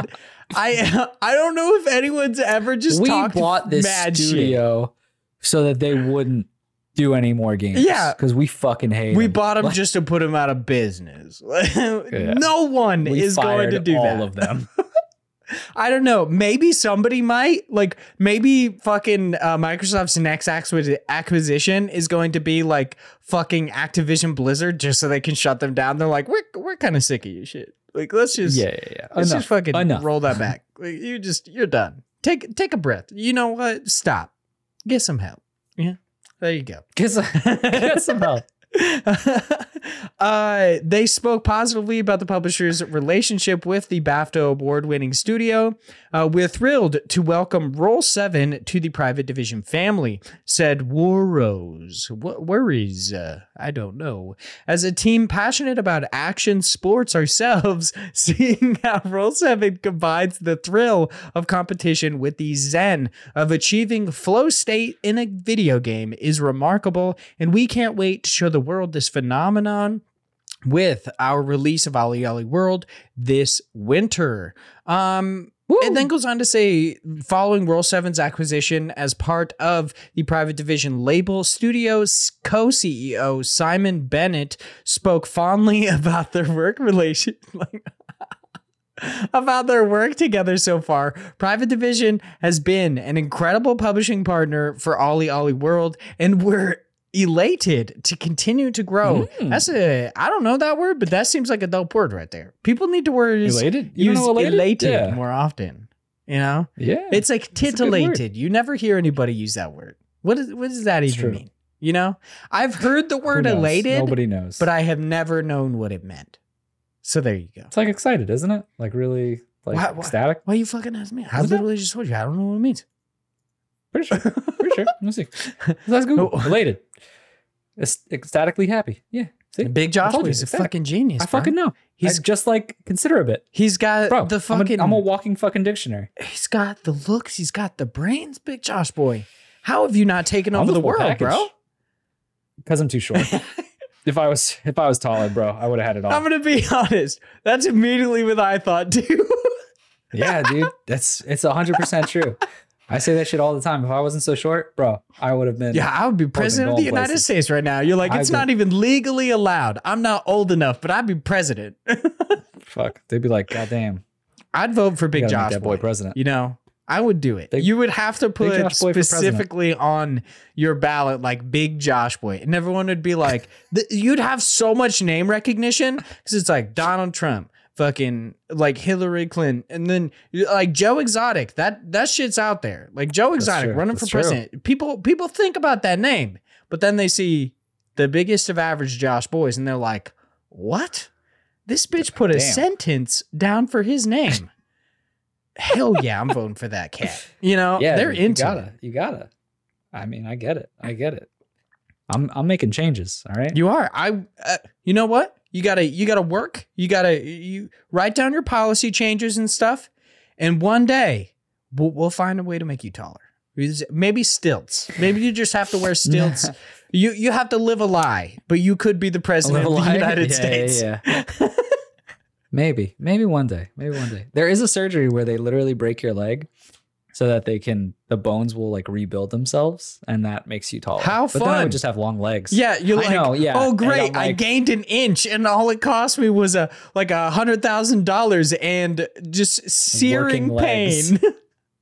I I don't know if anyone's ever just we bought this mad shit. studio so that they wouldn't do any more games. Yeah. because we fucking hate. We them. bought them Like, just to put them out of business. No one we is going to do all that. of them. I don't know. Maybe somebody might like. Maybe fucking uh, Microsoft's next acqui- acquisition is going to be like fucking Activision Blizzard, just so they can shut them down. They're like, we're we're kind of sick of your shit. Like, let's just yeah, yeah, yeah. let's Enough. just fucking Enough. roll that back. Like, you just you're done. Take take a breath. You know what? Stop. Get some help. Yeah. There you go. Get some, help. uh, they spoke positively about the publisher's relationship with the BAFTA award winning studio. Uh, we're thrilled to welcome Roll 7 to the private division family, said Warrose. What worries? Uh, I don't know. As a team passionate about action sports ourselves, seeing how Roll 7 combines the thrill of competition with the zen of achieving flow state in a video game is remarkable, and we can't wait to show the world this phenomenon with our release of Ollie Ollie World this winter. Um, it then goes on to say, following Roll 7's acquisition as part of the private division label, Studios co CEO Simon Bennett spoke fondly about their work relation. About their work together so far. Private Division has been an incredible publishing partner for Ollie Ollie World, and we're elated to continue to grow. Mm. That's a I don't know that word, but that seems like a dope word right there. People need to word Elated? You use know elated? elated Yeah. more often. You know, Yeah, it's like a good word. titillated. You never hear anybody use that word. What is what does that It's even true. mean? You know, I've heard the word elated, Nobody knows. but I have never known what it meant. So there you go. it's like excited, isn't it? Like really, like Why- why- ecstatic. Why you fucking ask me? I literally just told you. I don't know what it means. Pretty sure. Pretty sure. Let's see. Let's Google. No. Elated. Ec- Ecstatically happy. Yeah. See? Big Josh is a fucking genius. I bro. fucking know. He's- He's just like consider a bit, He's got bro. the I'm a- fucking. I'm a, walking fucking dictionary. he's got the looks. He's got the brains. Big Josh boy. How have you not taken over the the world, package. bro? Because I'm too short. if I was if I was taller, bro, I would have had it all. I'm gonna be honest. That's immediately what I thought too. yeah, dude. That's it's hundred percent true. I say that shit all the time. If I wasn't so short, bro, I would have been. yeah, I would be president of the United places. States right now. You're like, it's not even legally allowed. I'm not old enough, but I'd be president. Fuck. They'd be like, God damn. I'd vote for Big Josh boy president. You know, I would do it. Big- you would have to put Josh Boy for president. specifically on your ballot like Big Josh Boy, and everyone would be like, th- you'd have so much name recognition because it's like Donald Trump, fucking like Hillary Clinton, and then like Joe Exotic. That that shit's out there. Like Joe Exotic true. running for That's true. president. People people think about that name, but then they see the biggest of average Josh boys, and they're like, what? This bitch put a Damn. sentence down for his name. Hell yeah, I'm voting for that cat. You know, Yeah, they're you into gotta, it. You gotta. I mean, I get it. I get it. I'm I'm making changes. All right. You are. I. Uh, you know what? You gotta. You gotta work. You gotta. You write down your policy changes and stuff, and one day we'll, we'll find a way to make you taller. Maybe stilts. Maybe you just have to wear stilts. you you have to live a lie, but you could be the president of the Lie? United Yeah, States. Yeah, yeah. maybe, maybe one day, maybe one day. There is a surgery where they literally break your leg, so that they can the bones will like rebuild themselves and that makes you taller. How But then I would just have long legs. Yeah, you're I like, know, yeah. oh great, I'm I gained an inch, and all it cost me was a like a hundred thousand dollars and just searing pain.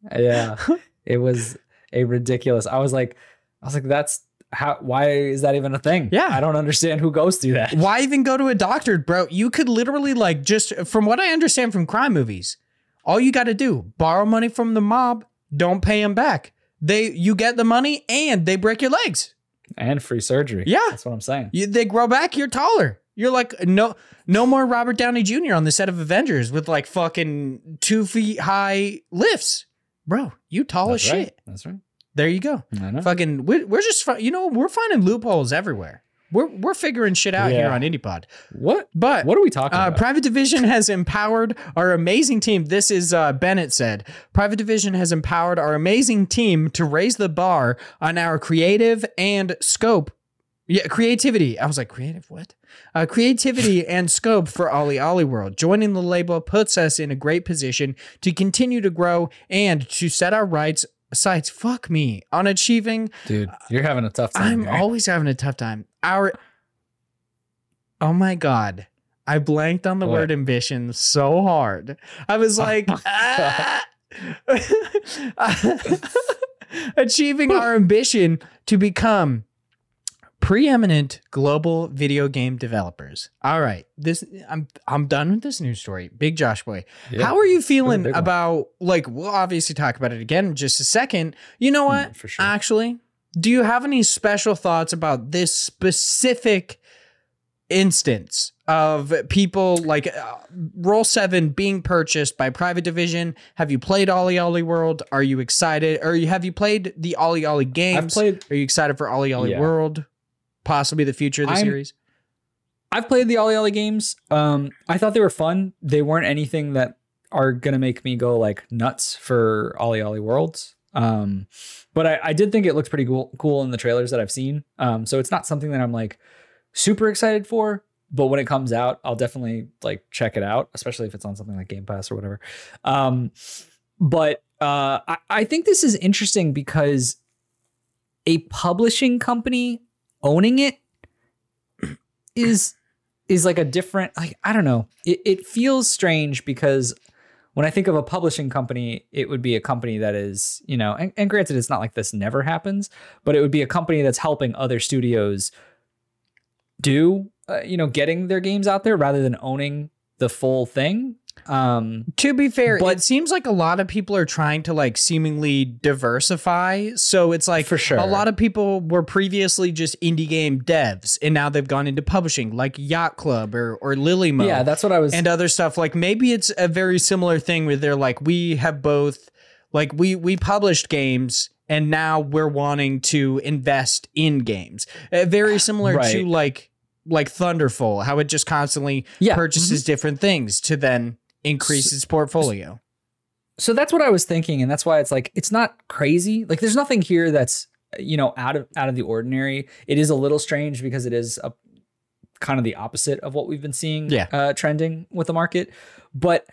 Yeah. it was a ridiculous. I was like, I was like, that's how why is that even a thing? Yeah. I don't understand who goes through that. Why even go to a doctor, bro? You could literally like just from what I understand from crime movies, all you got to do borrow money from the mob, don't pay them back. They you get the money and they break your legs. And free surgery. Yeah. That's what I'm saying. You, they grow back, you're taller. You're like no no more Robert Downey Jr. on the set of Avengers with like fucking two feet high lifts, bro. You tall as right. shit. That's right. There you go. I know. Fucking, we're, we're just you know we're finding loopholes everywhere. We're we're figuring shit out here Yeah. on IndiePod. What But what are we talking uh, about? Private Division has empowered our amazing team. This is uh, Bennett said. Private Division has empowered our amazing team to raise the bar on our creative and scope. Yeah, creativity. I was like, creative what? Uh, creativity and scope for Ollie Ollie World. Joining the label puts us in a great position to continue to grow and to set our rights sights. Fuck me on achieving Dude, you're having a tough time. I'm always having a tough time. Our Oh my god. I blanked on the What? word ambition so hard. I was like ah. achieving our ambition to become preeminent global video game developers. All right. This I'm I'm done with this news story. Big Josh boy. Yeah. How are you feeling big one. about like we'll obviously talk about it again in just a second. You know what? Mm, for sure. Actually, do you have any special thoughts about this specific instance of people like uh, Roll 7 being purchased by Private Division? Have you played Ollie Ollie World? Are you excited? Or you- have you played the Ollie Ollie games? played- Are you excited for Ollie Ollie Yeah. World? Possibly the future of the I'm- series? I've played the Ollie Ollie games. Um, I thought they were fun. They weren't anything that are gonna make me go like nuts for Ollie Ollie Worlds. Um, but I, I did think it looks pretty cool, cool in the trailers that I've seen. Um, so it's not something that I'm like super excited for. But when it comes out, I'll definitely like check it out, especially if it's on something like Game Pass or whatever. Um, but uh, I, I think this is interesting because a publishing company owning it is is like a different like I don't know. It it feels strange because when I think of a publishing company, it would be a company that is, you know, and, and granted it's not like this never happens, but it would be a company that's helping other studios do uh, you know, getting their games out there rather than owning the full thing. Um To be fair, But- it seems like a lot of people are trying to like seemingly diversify. So it's like For sure. a lot of people were previously just indie game devs and now they've gone into publishing like Yacht Club or or Lily Mo. yeah, that's what I was and other stuff. Like maybe it's a very similar thing where they're like, we have both like we we published games and now we're wanting to invest in games. Uh, very similar to like like Thunderful, how it just constantly Yeah. Mm-hmm. purchases different things to then increase its portfolio. so that's what I was thinking, and that's why it's like it's not crazy. Like there's nothing here that's you know out of out of the ordinary. It is a little strange because it is a kind of the opposite of what we've been seeing Yeah. uh, trending with the market. But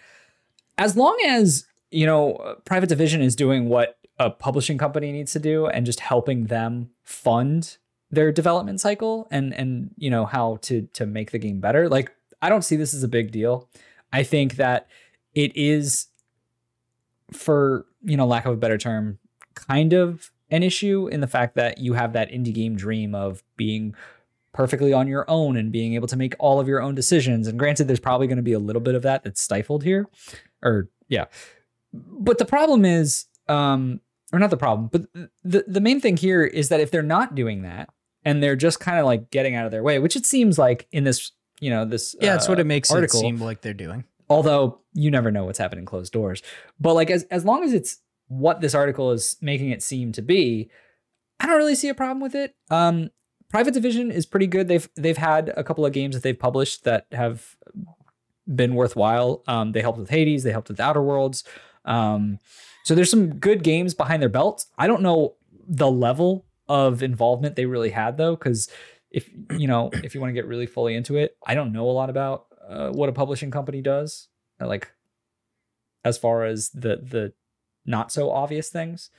as long as you know private division is doing what a publishing company needs to do and just helping them fund their development cycle and and you know how to to make the game better like i don't see this as a big deal i think that it is for you know lack of a better term kind of an issue in the fact that you have that indie game dream of being perfectly on your own and being able to make all of your own decisions. And granted there's probably going to be a little bit of that that's stifled here or yeah. But the problem is um or not the problem but the the main thing here is that if they're not doing that and they're just kind of like getting out of their way which it seems like in this you know this Yeah, that's what uh, it makes article. it seem like they're doing. although you never know what's happening closed doors. But like as, as long as it's what this article is making it seem to be i don't really see a problem with it. Um private division is pretty good. They've they've had a couple of games that they've published that have been worthwhile. Um they helped with hades. They helped with outer worlds. Um so there's some good games behind their belts i don't know the level of involvement they really had though because if you know if you want to get really fully into it i don't know a lot about uh, what a publishing company does uh, like as far as the the not so obvious things.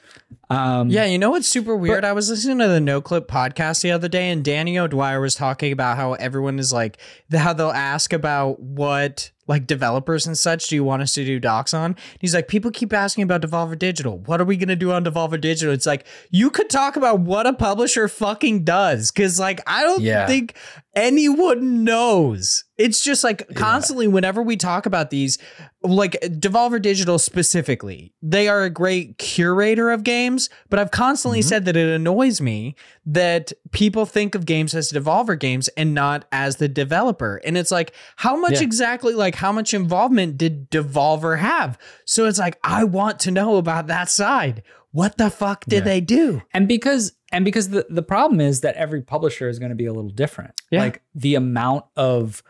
Um, Yeah, you know what's super weird? I was listening to the No Clip podcast the other day, and Danny O'Dwyer was talking about how everyone is like, how they'll ask about what like developers and such do you want us to do docs on? He's like, people keep asking about Devolver Digital. What are we gonna do on Devolver Digital? It's like you could talk about what a publisher fucking does, because like I don't Yeah. think anyone knows. It's just like constantly whenever we talk about these, like Devolver Digital specifically, they are a great curator of games, but I've constantly mm-hmm. said that it annoys me that people think of games as Devolver games and not as the developer. And it's like, how much Yeah. exactly, like, how much involvement did Devolver have? So it's like, I want to know about that side. What the fuck did Yeah. they do? and because and because the, the problem is that every publisher is going to be a little different Yeah. like the amount of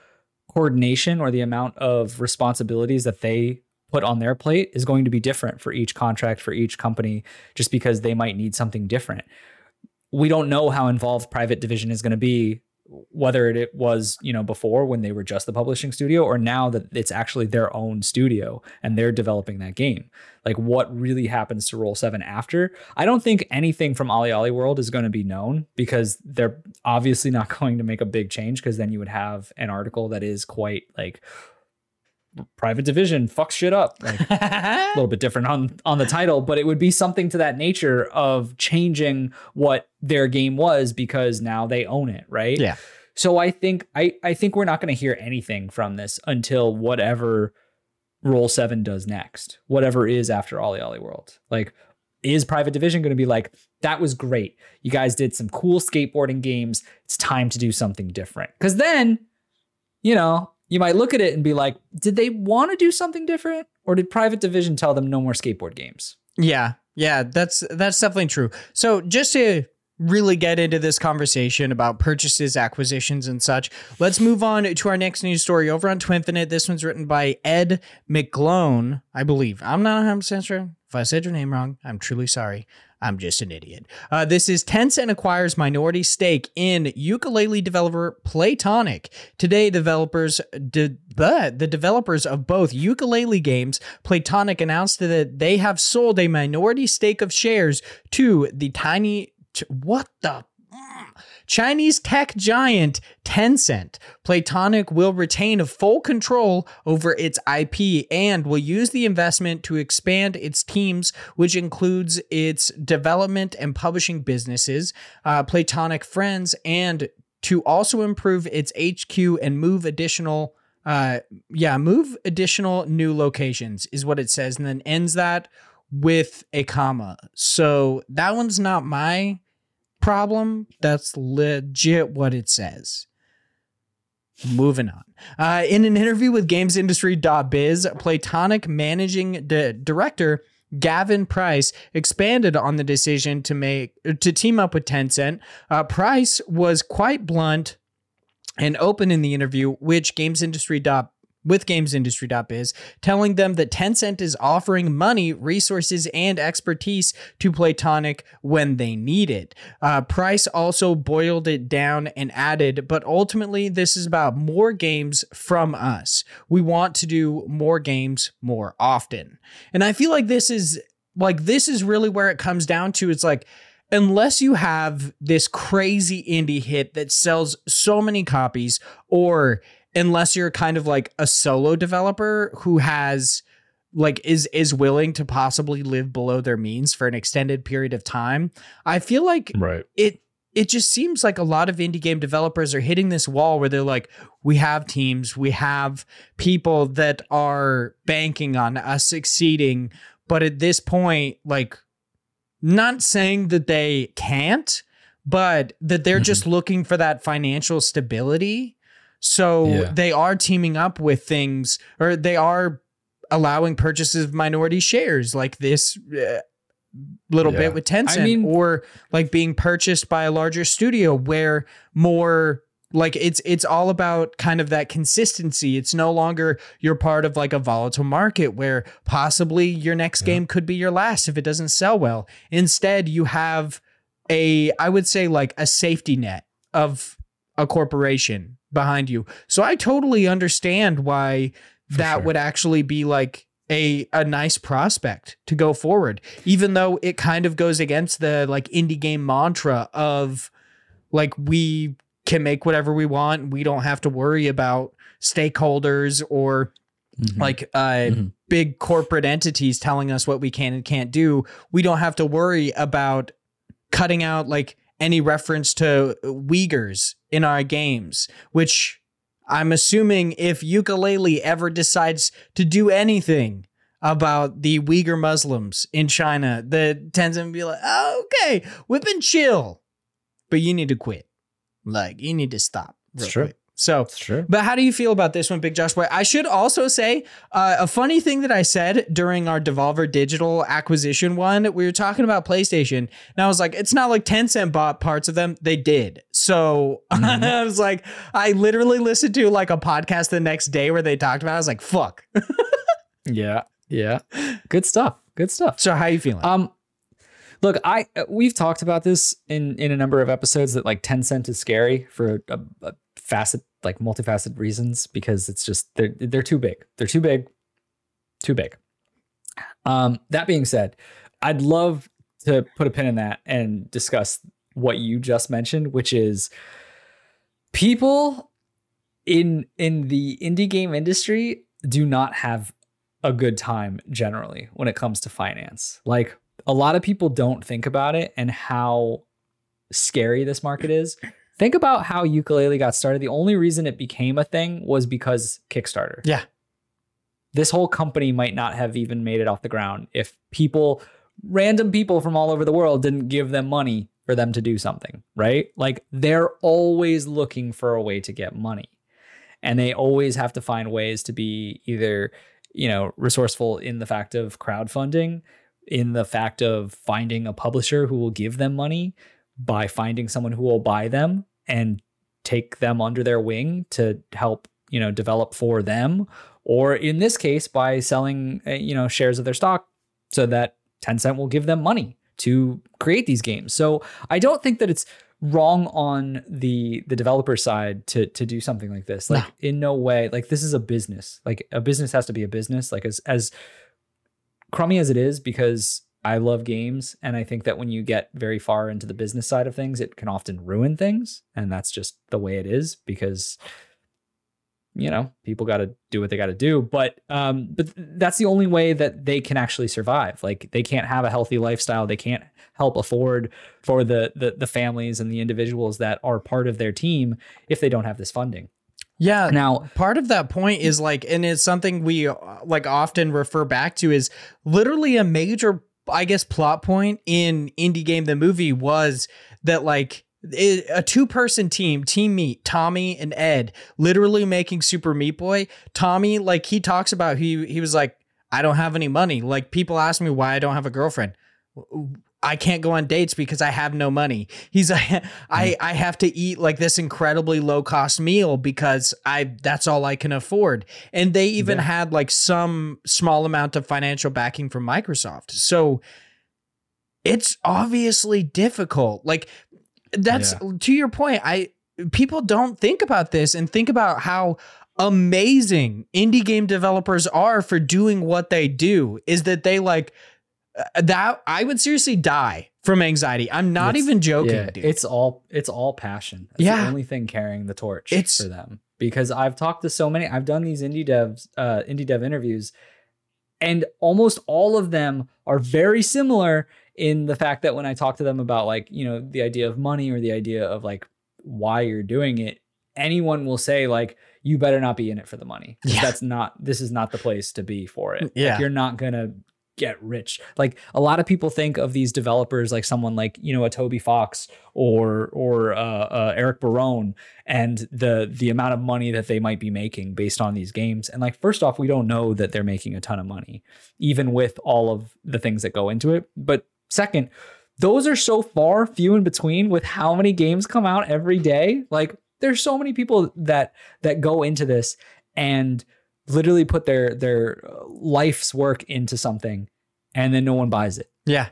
coordination or the amount of responsibilities that they put on their plate is going to be different for each contract for each company just because they might need something different. We don't know how involved private division is going to be whether it, was you know before when they were just the publishing studio or now that it's actually their own studio and they're developing that game. Like what really happens to roll 7 after? I don't think anything from Ollie Ollie world is going to be known because they're obviously not going to make a big change because then you would have an article that is quite like private division fucks shit up like a little bit different on on the title, but it would be something to that nature of changing what their game was because now they own it, right? Yeah. So I think I I think we're not going to hear anything from this until whatever Roll 7 does next. Whatever is after Ollie Ollie World. Like is Private Division going to be like that was great. You guys did some cool skateboarding games. It's time to do something different. Cuz then you know, you might look at it and be like, did they want to do something different? Or did Private Division tell them no more skateboard games? Yeah, yeah, that's that's definitely true. So just to really get into this conversation about purchases, acquisitions, and such, let's move on to our next news story over on Twinfinite. This one's written by Ed McGlone, I believe. I'm not 100% sure. If I said your name wrong, I'm truly sorry. I'm just an idiot. Uh, this is Tencent acquires minority stake in Yooka-Laylee developer Playtonic. Today, developers, de- the, the developers of both Yooka-Laylee games, Playtonic announced that they have sold a minority stake of shares to the tiny. t- what the? Chinese tech giant Tencent. Playtonic will retain full control over its IP and will use the investment to expand its teams, which includes its development and publishing businesses, uh, Playtonic Friends, and to also improve its HQ and move additional. Uh, yeah, move additional new locations is what it says, and then ends that with a comma. So that one's not my problem. That's legit what it says. Moving on. Uh, in an interview with GamesIndustry.biz, Playtonic managing di- director Gavin Price expanded on the decision to make to team up with Tencent. Uh, Price was quite blunt and open in the interview, which GamesIndustry. With GamesIndustry.biz, telling them that Tencent is offering money, resources, and expertise to Playtonic when they need it. Uh, Price also boiled it down and added, but ultimately, this is about more games from us. We want to do more games more often. And I feel like this is like, this is really where it comes down to. It's like, unless you have this crazy indie hit that sells so many copies, or unless you're kind of like a solo developer who has like is is willing to possibly live below their means for an extended period of time i feel like Right. it it just seems like a lot of indie game developers are hitting this wall where they're like we have teams we have people that are banking on us succeeding but at this point like not saying that they can't but that they're mm-hmm. just looking for that financial stability so Yeah. they are teaming up with things or they are allowing purchases of minority shares like this uh, little Yeah. bit with Tencent I mean- or like being purchased by a larger studio where more like it's it's all about kind of that consistency. It's no longer you're part of like a volatile market where possibly your next game could be your last if it doesn't sell well. Instead, you have a I would say like a safety net of a corporation behind you. So I totally understand why that sure. would actually be like a a nice prospect to go forward even though it kind of goes against the like indie game mantra of like we can make whatever we want we don't have to worry about stakeholders or Mm-hmm. like uh Mhm. big corporate entities telling us what we can and can't do we don't have to worry about cutting out like any reference to Uyghurs in our games which i'm assuming if Yooka-Laylee ever decides to do anything about the Uyghur Muslims in China the Tencent would be like oh, okay whip and chill but you need to quit like you need to stop It's true. quick. So but how do you feel about this one, Big Josh Boy? I should also say uh, a funny thing that I said during our Devolver Digital acquisition one. We were talking about PlayStation, and I was like, "It's not like Tencent bought parts of them; they did." So Mhm. I was like, I literally listened to like a podcast the next day where they talked about. it. I was like, "Fuck." Yeah. Yeah. Good stuff. Good stuff. So how you feeling? Um, look, I we've talked about this in in a number of episodes that like Tencent is scary for a, a facet like multifaceted reasons because it's just they're they're too big. They're too big. Too big. Um, that being said, I'd love to put a pin in that and discuss what you just mentioned, which is people in in the indie game industry do not have a good time generally when it comes to finance. Like a lot of people don't think about it and how scary this market is. Think about how Yooka-Laylee got started. The only reason it became a thing was because Kickstarter. Yeah. This whole company might not have even made it off the ground if people, random people from all over the world, didn't give them money for them to do something, right? Like they're always looking for a way to get money. And they always have to find ways to be either, you know, resourceful in the fact of crowdfunding, in the fact of finding a publisher who will give them money, by finding someone who will buy them and take them under their wing to help you know develop for them. Or in this case by selling uh, you know shares of their stock so that Tencent will give them money to create these games. So i don't think that it's wrong on the the developer side to to do something like this. Like in no way like this is a business. Like a business has to be a business. Like as as crummy as it is because I love games and I think that when you get very far into the business side of things it can often ruin things and that's just the way it is because you know people got to do what they got to do. But um but that's the only way that they can actually survive. Like they can't have a healthy lifestyle. They can't help afford for the the, the families and the individuals that are part of their team if they don't have this funding. Yeah. now part of that point is like and it's something we uh, like often refer back to is literally a major i guess plot point in indie game the movie was that like it, a two person team team Meat tommy and ed literally making super meat boy. Tommy like he talks about he he was like i don't have any money. Like people ask me why i don't have a girlfriend I can't go on dates because I have no money. He's like, I I have to eat like this incredibly low cost meal because I that's all I can afford. And they even Yeah. had like some small amount of financial backing from Microsoft. So it's obviously difficult. Like that's to your point. I people don't think about this and think about how amazing indie game developers are for doing what they do is that they like that I would seriously die from anxiety. I'm not It's- even joking, Yeah, dude. it's all it's all passion. That's Yeah. the only thing carrying the torch It's- for them. Because I've talked to so many, I've done these indie devs, uh, indie dev interviews, and almost all of them are very similar in the fact that when I talk to them about like you know the idea of money or the idea of like why you're doing it, anyone will say like you better not be in it for the money. Yeah. That's not this is not the place to be for it. Like, Yeah. you're not gonna get rich. Like a lot of people think of these developers like someone like you know a Toby Fox or or uh, uh, Eric Barone and the the amount of money that they might be making based on these games. And like first off, we don't know that they're making a ton of money, even with all of the things that go into it. But second, those are so far few in between with how many games come out every day. Like there's so many people that that go into this and literally put their their uh, life's work into something and then no one buys it yeah.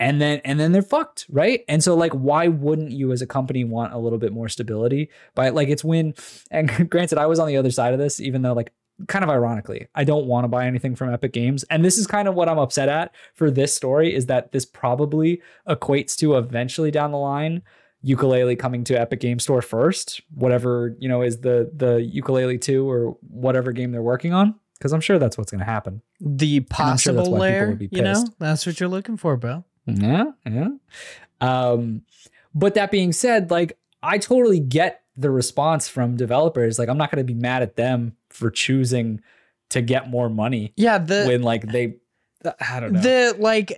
and then and then they're fucked right and so like why wouldn't you as a company want a little bit more stability by like it's when and granted i was on the other side of this even though like kind of ironically, I don't want to buy anything from Epic Games. And this is kind of what I'm upset at for this story is that this probably equates to eventually down the line Yooka-Laylee coming to Epic Game Store first, whatever, you know, is the the Yooka-Laylee 2 or whatever game they're working on. Because I'm sure that's what's gonna happen. The I'm sure possible layer, you know, that's what you're looking for, bro. Yeah, yeah. Um, but that being said, like I totally get the response from developers. Like I'm not gonna be mad at them for choosing to get more money Yeah, the when like they I don't know. the like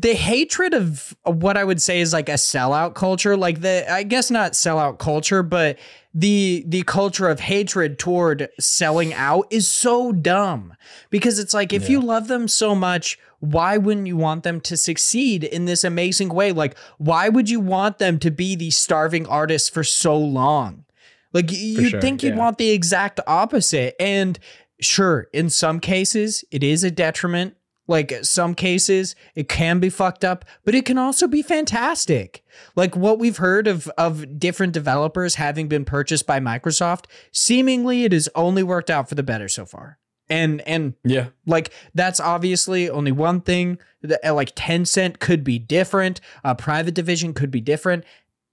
the hatred of what I would say is like a sellout culture, like the I guess not sellout culture, but the the culture of hatred toward selling out is so dumb. Because it's like if you love them so much why wouldn't you want them to succeed in this amazing way? Like why would you want them to be these starving artists for so long? Like you'd sure, think you'd yeah. want the exact opposite. And sure in some cases it is a detriment like some cases it can be fucked up but it can also be fantastic. Like what we've heard of of different developers having been purchased by microsoft seemingly it has only worked out for the better so far. And and yeah. like that's obviously only one thing. That uh, like Tencent could be different. A private division could be different.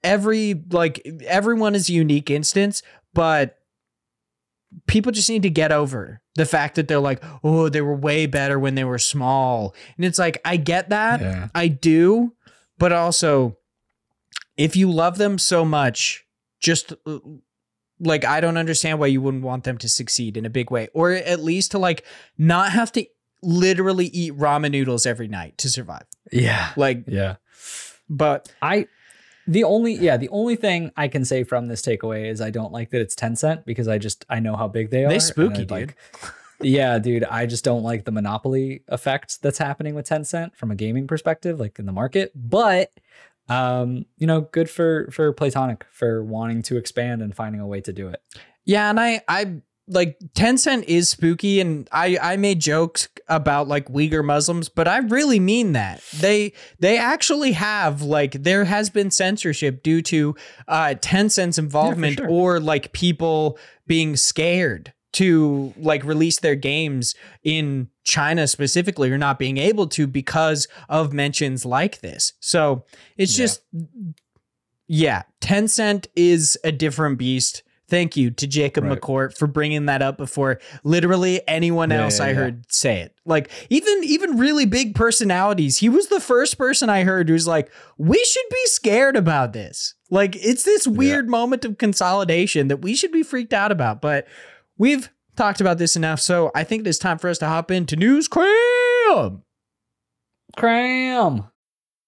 Every like everyone is a unique instance but people just need to get over the fact that they're like oh they were way better when they were small and it's like i get that Yeah. i do but also if you love them so much just uh, like i don't understand why you wouldn't want them to succeed in a big way or at least to like not have to literally eat ramen noodles every night to survive Yeah. like Yeah. but I the only yeah, the only thing I can say from this takeaway is I don't like that it's Tencent because I just I know how big they are. and spooky, I'd like- yeah, dude, I just don't like the monopoly effect that's happening with Tencent from a gaming perspective, like in the market. But um, you know, good for for Playtonic for wanting to expand and finding a way to do it. Yeah, and I I like Tencent is spooky and I I made jokes about like Uyghur Muslims, but I really mean that. They they actually have like there has been censorship due to uh Tencent's involvement sure. or like people being scared to like release their games in China specifically or not being able to because of mentions like this. So, it's Yeah. just yeah, Tencent is a different beast. Thank you to Jacob Right. McCourt for bringing that up before literally anyone Yeah, else yeah, I yeah. heard say it. Like even even really big personalities. He was the first person I heard who's like, "We should be scared about this." Like it's this weird moment of consolidation that we should be freaked out about. But we've talked about this enough, so I think it is time for us to hop into news cram. Cram.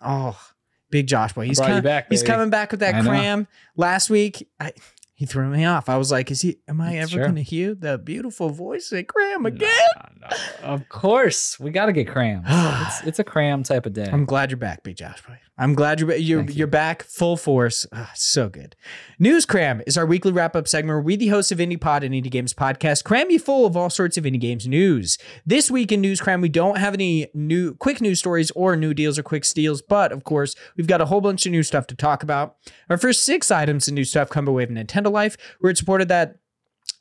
Oh, big Josh boy. He's coming back, He's baby. coming back with that I know. cram. Last week, I, he threw me off. I was like, "Is he? Am I ever Sure. going to hear the beautiful voice of cram again?" No, no. Of course, we got to get crams. it's, it's a cram type of day. I'm glad you're back, big Josh boy. I'm glad you're you're, you. you're back full force. Ah, so good. News Cram is our weekly wrap up segment where we, the hosts of Indie Pod and Indie Games Podcast, cram you full of all sorts of indie games news. This week in News Cram, we don't have any new quick news stories or new deals or quick steals, but of course, we've got a whole bunch of new stuff to talk about. Our first six items in new stuff come by way of Nintendo Life, where it supported that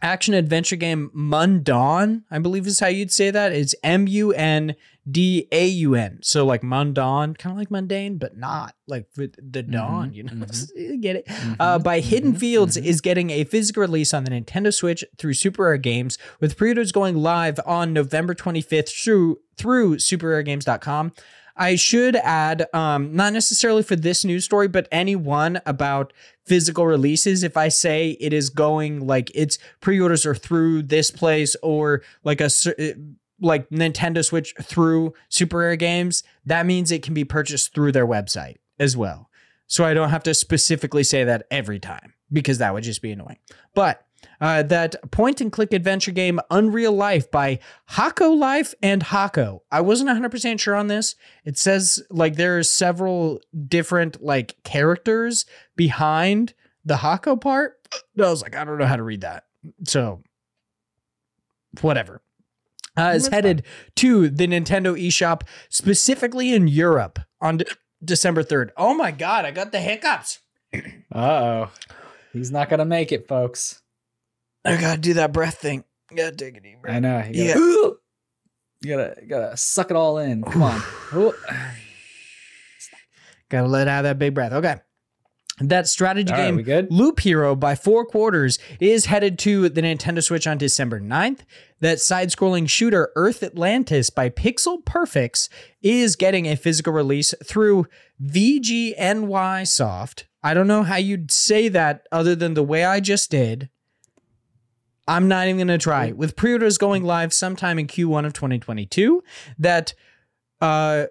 action adventure game Mundaun, I believe is how you'd say that. It's M U N D A U N. So like Mundaun, kind of like mundane, but not like the mm-hmm. dawn, you know. Mm-hmm. You Get it? Mm-hmm. Uh, by Hidden Fields is getting a physical release on the Nintendo Switch through Super Rare Games, with pre-orders going live on November 25th through through superraregames.com. I should add, um, not necessarily for this news story, but any one about physical releases. If I say it is going like its pre-orders are through this place or like a eh, like Nintendo Switch through Super Rare Games, that means it can be purchased through their website as well. So I don't have to specifically say that every time. because that would just be annoying. But uh, that point and click adventure game Unreal Life by Hako Life and Hako. I wasn't 100% sure on this. It says like there are several different like characters behind the Hako part. I was like, I don't know how to read that. So whatever. Uh, is headed to the Nintendo eShop, specifically in Europe on De- December 3rd. Oh my God, I got the hiccups. Uh oh. He's not gonna make it, folks. I gotta do that breath thing. gotta take a deep breath. I know. You Yeah. gotta, you gotta, you gotta suck it all in. Come on. Gotta let out that big breath. Okay. That strategy All game? Loop Hero by Four Quarters, is headed to the Nintendo Switch on December 9th. That side scrolling shooter, Earth Atlantis by Pixel Perfex, is getting a physical release through VGNY Soft. I don't know how you'd say that other than the way I just did. I'm not even going to try. With pre orders going live sometime in Q1 of 2022, that uh,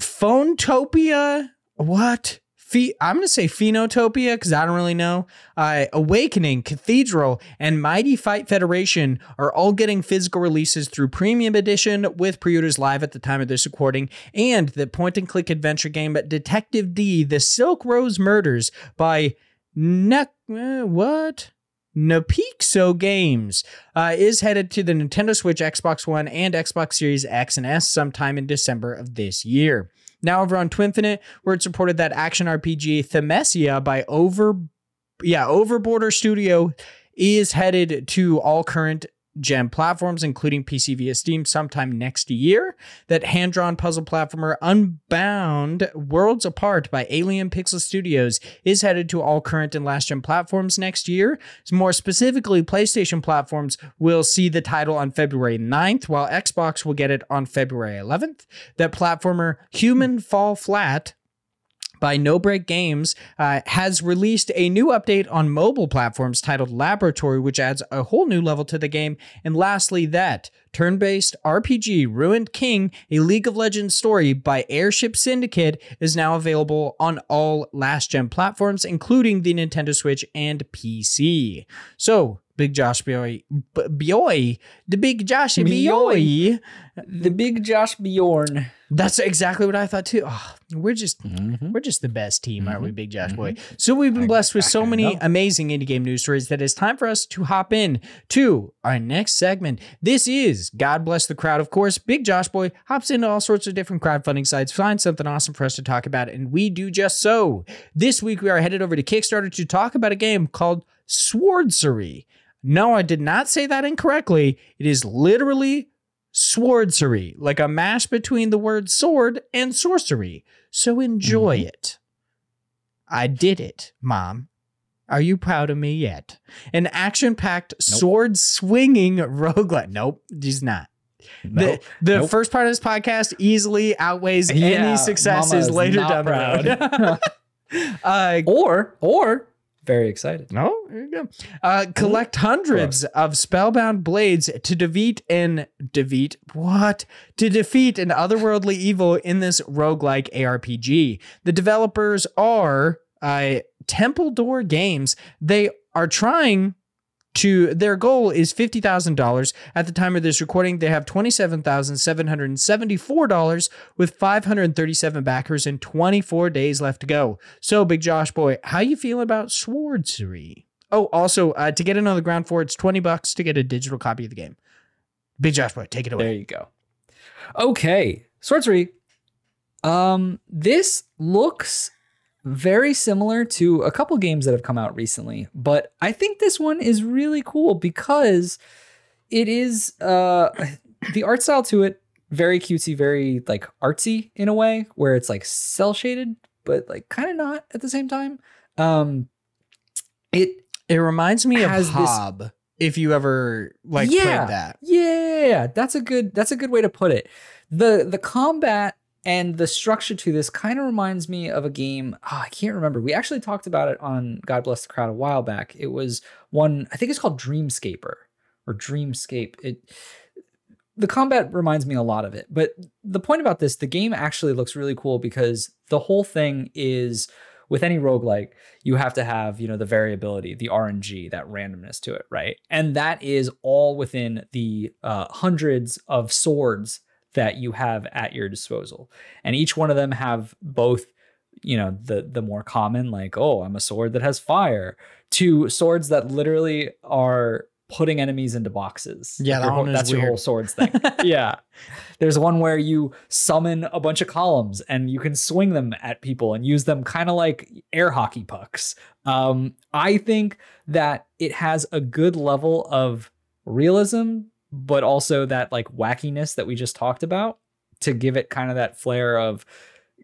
Phonetopia, what? Phe- I'm going to say Phenotopia because I don't really know. Uh, Awakening, Cathedral, and Mighty Fight Federation are all getting physical releases through Premium Edition with pre orders live at the time of this recording. And the point and click adventure game Detective D, The Silk Rose Murders by ne- uh, what? Napixo Games uh, is headed to the Nintendo Switch, Xbox One, and Xbox Series X and S sometime in December of this year. Now over on Twinfinite, where it's reported that action RPG Thymesia by Over, yeah, Overborder Studio is headed to all current gen platforms, including PC via Steam, sometime next year. That hand drawn puzzle platformer Unbound Worlds Apart by Alien Pixel Studios is headed to all current and last gen platforms next year. More specifically, PlayStation platforms will see the title on February 9th, while Xbox will get it on February 11th. That platformer Human Fall Flat by No Break Games uh, has released a new update on mobile platforms titled Laboratory, which adds a whole new level to the game. And lastly, that turn based RPG Ruined King, a League of Legends story by Airship Syndicate, is now available on all last gen platforms, including the Nintendo Switch and PC. So, Big Josh Boy, B- Boy, the Big Josh Boy. The big Josh Bjorn. That's exactly what I thought too. Oh, we're just mm-hmm. we're just the best team, aren't we, mm-hmm. Big Josh mm-hmm. Boy? So we've been blessed with so many know. amazing indie game news stories that it's time for us to hop in to our next segment. This is God Bless the Crowd, of course. Big Josh Boy hops into all sorts of different crowdfunding sites, finds something awesome for us to talk about, and we do just so. This week we are headed over to Kickstarter to talk about a game called Swordcery. No, I did not say that incorrectly. It is literally swordcery, like a mash between the word sword and sorcery. So enjoy it. I did it, Mom. Are you proud of me yet? An action packed, sword swinging roguelike. Nope, he's not. Nope. The, the Nope. first part of this podcast easily outweighs Yeah, any successes later down the road. uh, Or, or very excited. no, there you go. Uh, collect hundreds of spellbound blades to defeat and defeat what? To defeat an otherworldly evil in this roguelike ARPG. The developers are uh, Temple Door Games. They are trying to their goal is $50,000. At the time of this recording, they have $27,774 with 537 backers and 24 days left to go. So, Big Josh boy, how you feeling about Swordcery? Oh, also, uh, to get in on the ground floor, it's 20 bucks to get a digital copy of the game. Big Josh boy, take it away. There you go. Okay, sorcery. Um, this looks very similar to a couple games that have come out recently, but I think this one is really cool because it is uh the art style to it very cutesy, very like artsy in a way where it's like cell shaded, but like kind of not at the same time. Um, it It reminds me of Has this- Hob. If you ever like yeah, played that, Yeah, that's a good that's a good way to put it. The the combat and the structure to this kind of reminds me of a game. Oh, I can't remember. We actually talked about it on God Bless the Crowd a while back. It was one I think it's called Dreamscaper or Dreamscape. It the combat reminds me a lot of it. But the point about this, the game actually looks really cool because the whole thing is with any roguelike, you have to have, you know, the variability, the RNG, that randomness to it, right? And that is all within the uh, hundreds of swords that you have at your disposal. And each one of them have both, you know, the the more common, like, oh, I'm a sword that has fire, to swords that literally are putting enemies into boxes. Yeah, that your one that's your whole swords thing. yeah. There's one where you summon a bunch of columns and you can swing them at people and use them kind of like air hockey pucks. Um, I think that it has a good level of realism, but also that like wackiness that we just talked about to give it kind of that flair of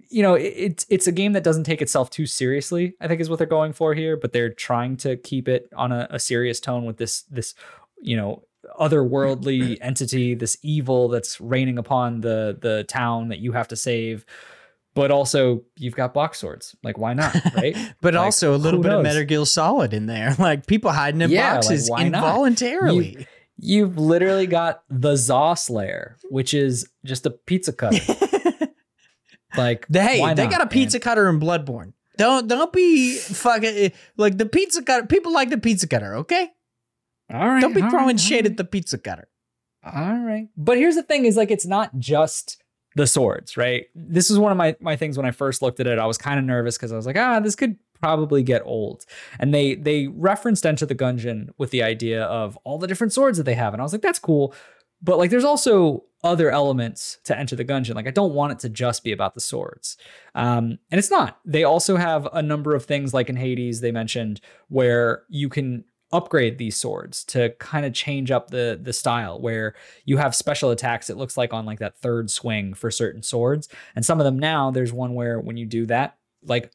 you know, it, it's it's a game that doesn't take itself too seriously. I think is what they're going for here, but they're trying to keep it on a, a serious tone with this this you know otherworldly entity, this evil that's raining upon the the town that you have to save. But also, you've got box swords. Like, why not? Right? But Like, also a little bit of knows? Metal Gear Solid in there, like people hiding in Yeah, boxes not? involuntarily. You've literally got the Zaw Slayer, which is just a pizza cutter. like, The- hey, they not, got a man? pizza cutter in Bloodborne. Don't don't be fucking like the pizza cutter. People like the pizza cutter, okay? All right. Don't be throwing right, shade all at the pizza cutter. All right. But here's the thing is like it's not just the swords, right? This is one of my my things when I first looked at it. I was kind of nervous because I was like, ah, this could probably get old. And they they referenced Enter the Gungeon with the idea of all the different swords that they have. And I was like, that's cool. But like there's also other elements to Enter the Gungeon. Like I don't want it to just be about the swords. Um, and it's not. They also have a number of things like in Hades they mentioned where you can upgrade these swords to kind of change up the the style where you have special attacks it looks like on like that third swing for certain swords and some of them now there's one where when you do that like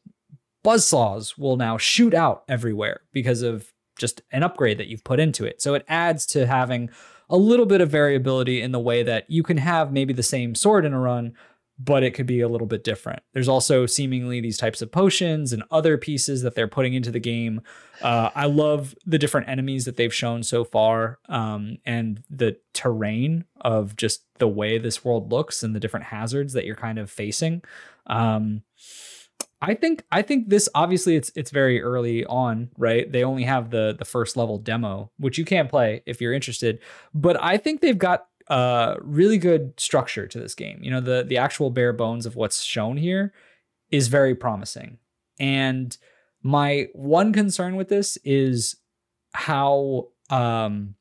buzzsaws will now shoot out everywhere because of just an upgrade that you've put into it so it adds to having a little bit of variability in the way that you can have maybe the same sword in a run but it could be a little bit different. There's also seemingly these types of potions and other pieces that they're putting into the game. Uh, I love the different enemies that they've shown so far um, and the terrain of just the way this world looks and the different hazards that you're kind of facing. Um, I think I think this obviously it's it's very early on, right? They only have the the first level demo, which you can play if you're interested. But I think they've got a really good structure to this game. You know, the the actual bare bones of what's shown here is very promising. And my one concern with this is how um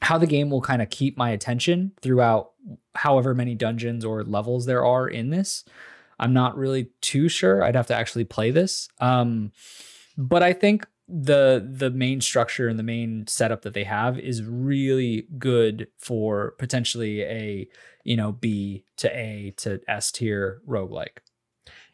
how the game will kind of keep my attention throughout however many dungeons or levels there are in this. I'm not really too sure. I'd have to actually play this. Um, but I think the the main structure and the main setup that they have is really good for potentially a you know B to A to S tier roguelike.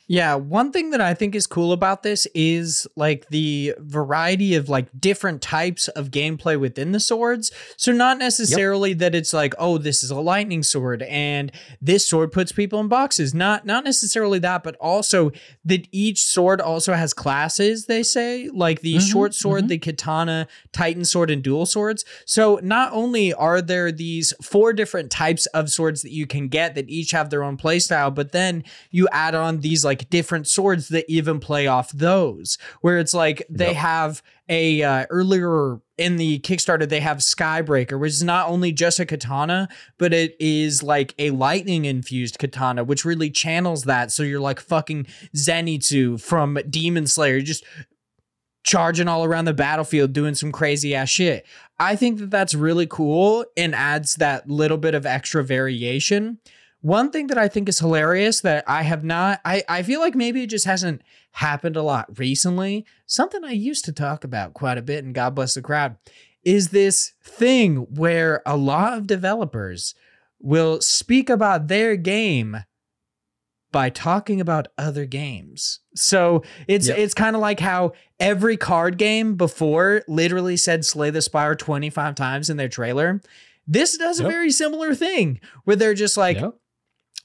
Yeah, one thing that I think is cool about this is like the variety of like different types of gameplay within the swords. So not necessarily that it's like, oh, this is a lightning sword and this sword puts people in boxes. Not not necessarily that, but also that each sword also has classes, they say, like the Mhm, short sword, mhm. the katana, titan sword and dual swords. So not only are there these four different types of swords that you can get that each have their own playstyle, but then you add on these like different swords that even play off those where it's like they Yep. have a uh, earlier in the kickstarter they have skybreaker which is not only just a katana but it is like a lightning infused katana which really channels that. So you're like fucking zenitsu from demon slayer just charging all around the battlefield doing some crazy ass shit. I think that that's really cool and adds that little bit of extra variation one thing that I think is hilarious that I have not, I, I feel like maybe it just hasn't happened a lot recently, something I used to talk about quite a bit, and God bless the crowd, is this thing where a lot of developers will speak about their game by talking about other games. So it's Yep. it's kind of like how every card game before literally said Slay the Spire 25 times in their trailer. This does a very similar thing where they're just like, Yep.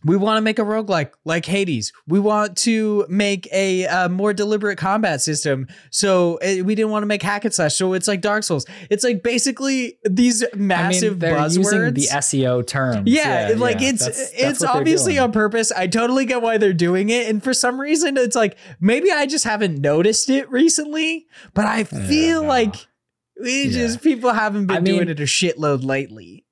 We want to make a roguelike like Hades. We want to make a uh, more deliberate combat system. So uh, we didn't want to make hack and slash. So it's like Dark Souls. It's like basically these massive I mean, buzzwords. using the SEO term. Yeah, like yeah, it's that's- that's it's obviously on purpose. I totally get why they're doing it, and for some reason, it's like maybe I just haven't noticed it recently, but I feel no. like we Yeah. just people haven't been I mean- doing it a shitload lately.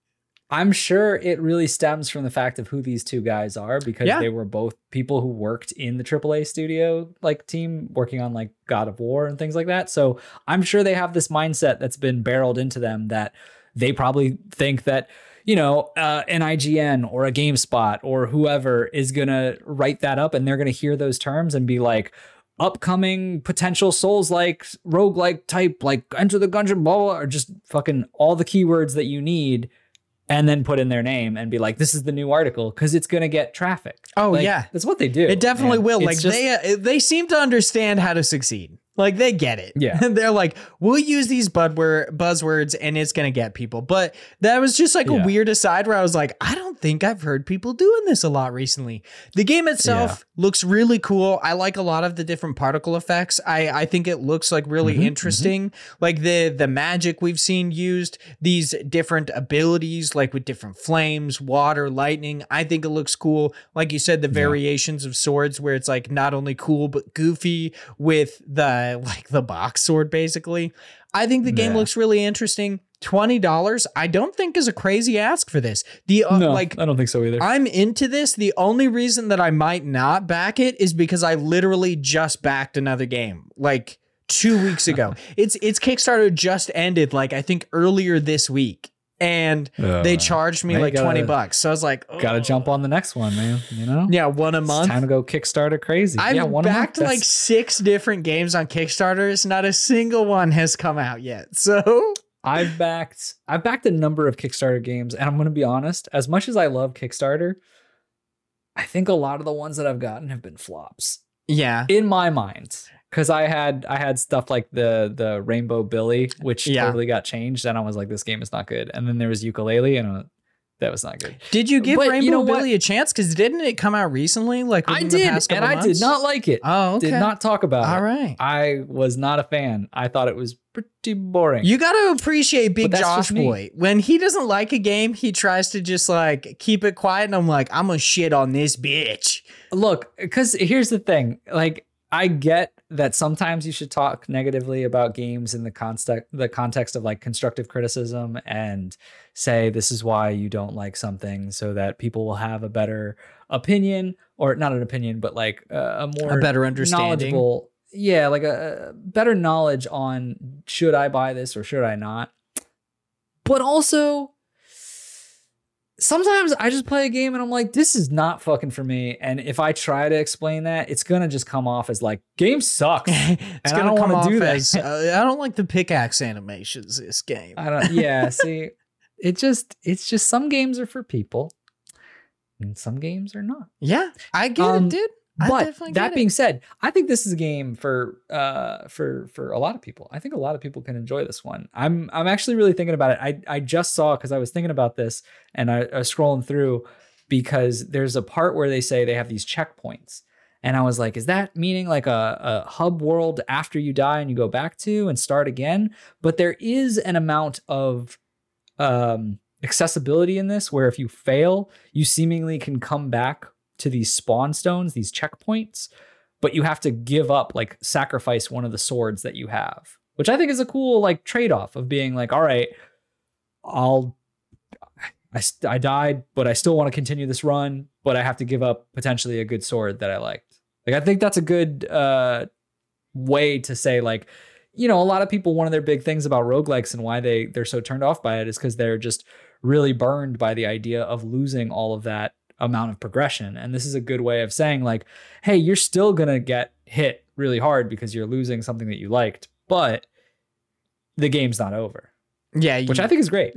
I'm sure it really stems from the fact of who these two guys are because Yeah. they were both people who worked in the AAA studio like team working on like God of War and things like that. So I'm sure they have this mindset that's been barreled into them that they probably think that you know uh, an IGN or a GameSpot or whoever is gonna write that up and they're gonna hear those terms and be like upcoming potential souls like rogue like type like enter the gungeon blah, blah, blah or just fucking all the keywords that you need and then put in their name and be like, "This is the new article" because it's gonna get traffic. Oh, Like, yeah. that's what they do. It definitely man. will. Like just- they uh, they seem to understand how to succeed. Like they get it. Yeah. And they're like, we'll use these buzzwords and it's gonna get people. But that was just like a weird aside where I was like, I don't think I've heard people doing this a lot recently. The game itself looks really cool. I like a lot of the different particle effects. I, I think it looks like really Mm-hmm, interesting. Like the the magic we've seen used, these different abilities, like with different flames, water, lightning. I think it looks cool. Like you said, the variations of swords where it's like not only cool but goofy with the like the box sword basically. I think the game Yeah. looks really interesting. Twenty dollars, I don't think is a crazy ask for this. The uh, no, like I don't think so either. I'm into this. The only reason that I might not back it is because I literally just backed another game like two weeks ago. it's it's Kickstarter just ended like I think earlier this week, and they Uh, charged me like twenty gotta- bucks. So I was like, Gotta oh. jump on the next one, man. You know, Yeah, one a month. it's month. time to go Kickstarter crazy. I've yeah, one a month, backed like six different games on Kickstarters. Not a single one has come out yet. So I've backed I've backed a number of Kickstarter games, and I'm gonna be honest. As much as I love Kickstarter, I think a lot of the ones that I've gotten have been flops yeah, in my mind. Because I had I had stuff like the the Rainbow Billy, which Yeah. totally got changed, and I was like, this game is not good. And then there was Yooka-Laylee, and uh, that was not good. did you give But you Rainbow know what? Billy a chance? Because didn't it come out recently? Like I did, and I months? did not like it. Oh, okay. Did not talk about All it. right. I was not a fan. I thought it was pretty boring. You got to appreciate Big Josh. Boy. When he doesn't like a game, he tries to just like keep it quiet. And I'm like, I'm gonna shit on this bitch. Look, because here's the thing. Like, I get that sometimes you should talk negatively about games in the context the context of like constructive criticism and say this is why you don't like something so that people will have a better opinion or not an opinion but like uh, a more A better understanding. knowledgeable yeah like a, a better knowledge on should i buy this or should i not but also sometimes I just play a game and I'm like, this is not fucking for me. And if I try to explain that, it's gonna just come off as like, game sucks. it's And I gonna don't come wanna off do that. as uh, I don't like the pickaxe animations. This game. I don't. Yeah. see, it just it's just some games are for people, and some games are not. yeah, I get Um, it, dude. I but that being it. said, I think this is a game for uh for for a lot of people. I think a lot of people can enjoy this one. I'm I'm actually really thinking about it. I I just saw because I was thinking about this and I, I was scrolling through because there's a part where they say they have these checkpoints. And I was like, is that meaning like a, a hub world after you die and you go back to and start again? But there is an amount of um, accessibility in this where if you fail, you seemingly can come back to these spawn stones, these checkpoints, but you have to give up, like sacrifice one of the swords that you have, which I think is a cool like trade off of being like, all right, I'll. I, I died, but I still want to continue this run, but I have to give up potentially a good sword that I liked. Like I think that's a good uh way to say like you know a lot of people one of their big things about roguelikes and why they they're so turned off by it is because they're just really burned by the idea of losing all of that amount of progression and this is a good way of saying like hey you're still gonna get hit really hard because you're losing something that you liked but the game's not over yeah, which you- i think is great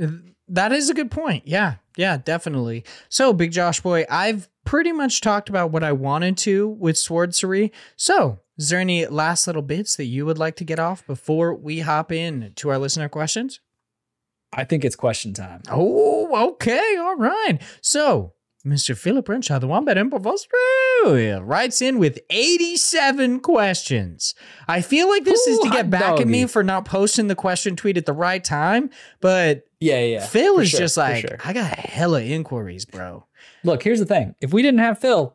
That is a good point. Yeah, yeah, definitely. So, Big Josh Boy, I've pretty much talked about what I wanted to with Swordcery. So, is there any last little bits that you would like to get off before we hop in to our listener questions? i think it's question time Oh, okay, all right. So, Mr. Philip Renshaw, the Wombat Emperor of Australia, writes in with 87 questions. I feel like this is to get back at me for not posting the question tweet at the right time, but Yeah, yeah. Phil for is sure, just like, sure. I got hella inquiries, bro. Look, here's the thing. If we didn't have Phil,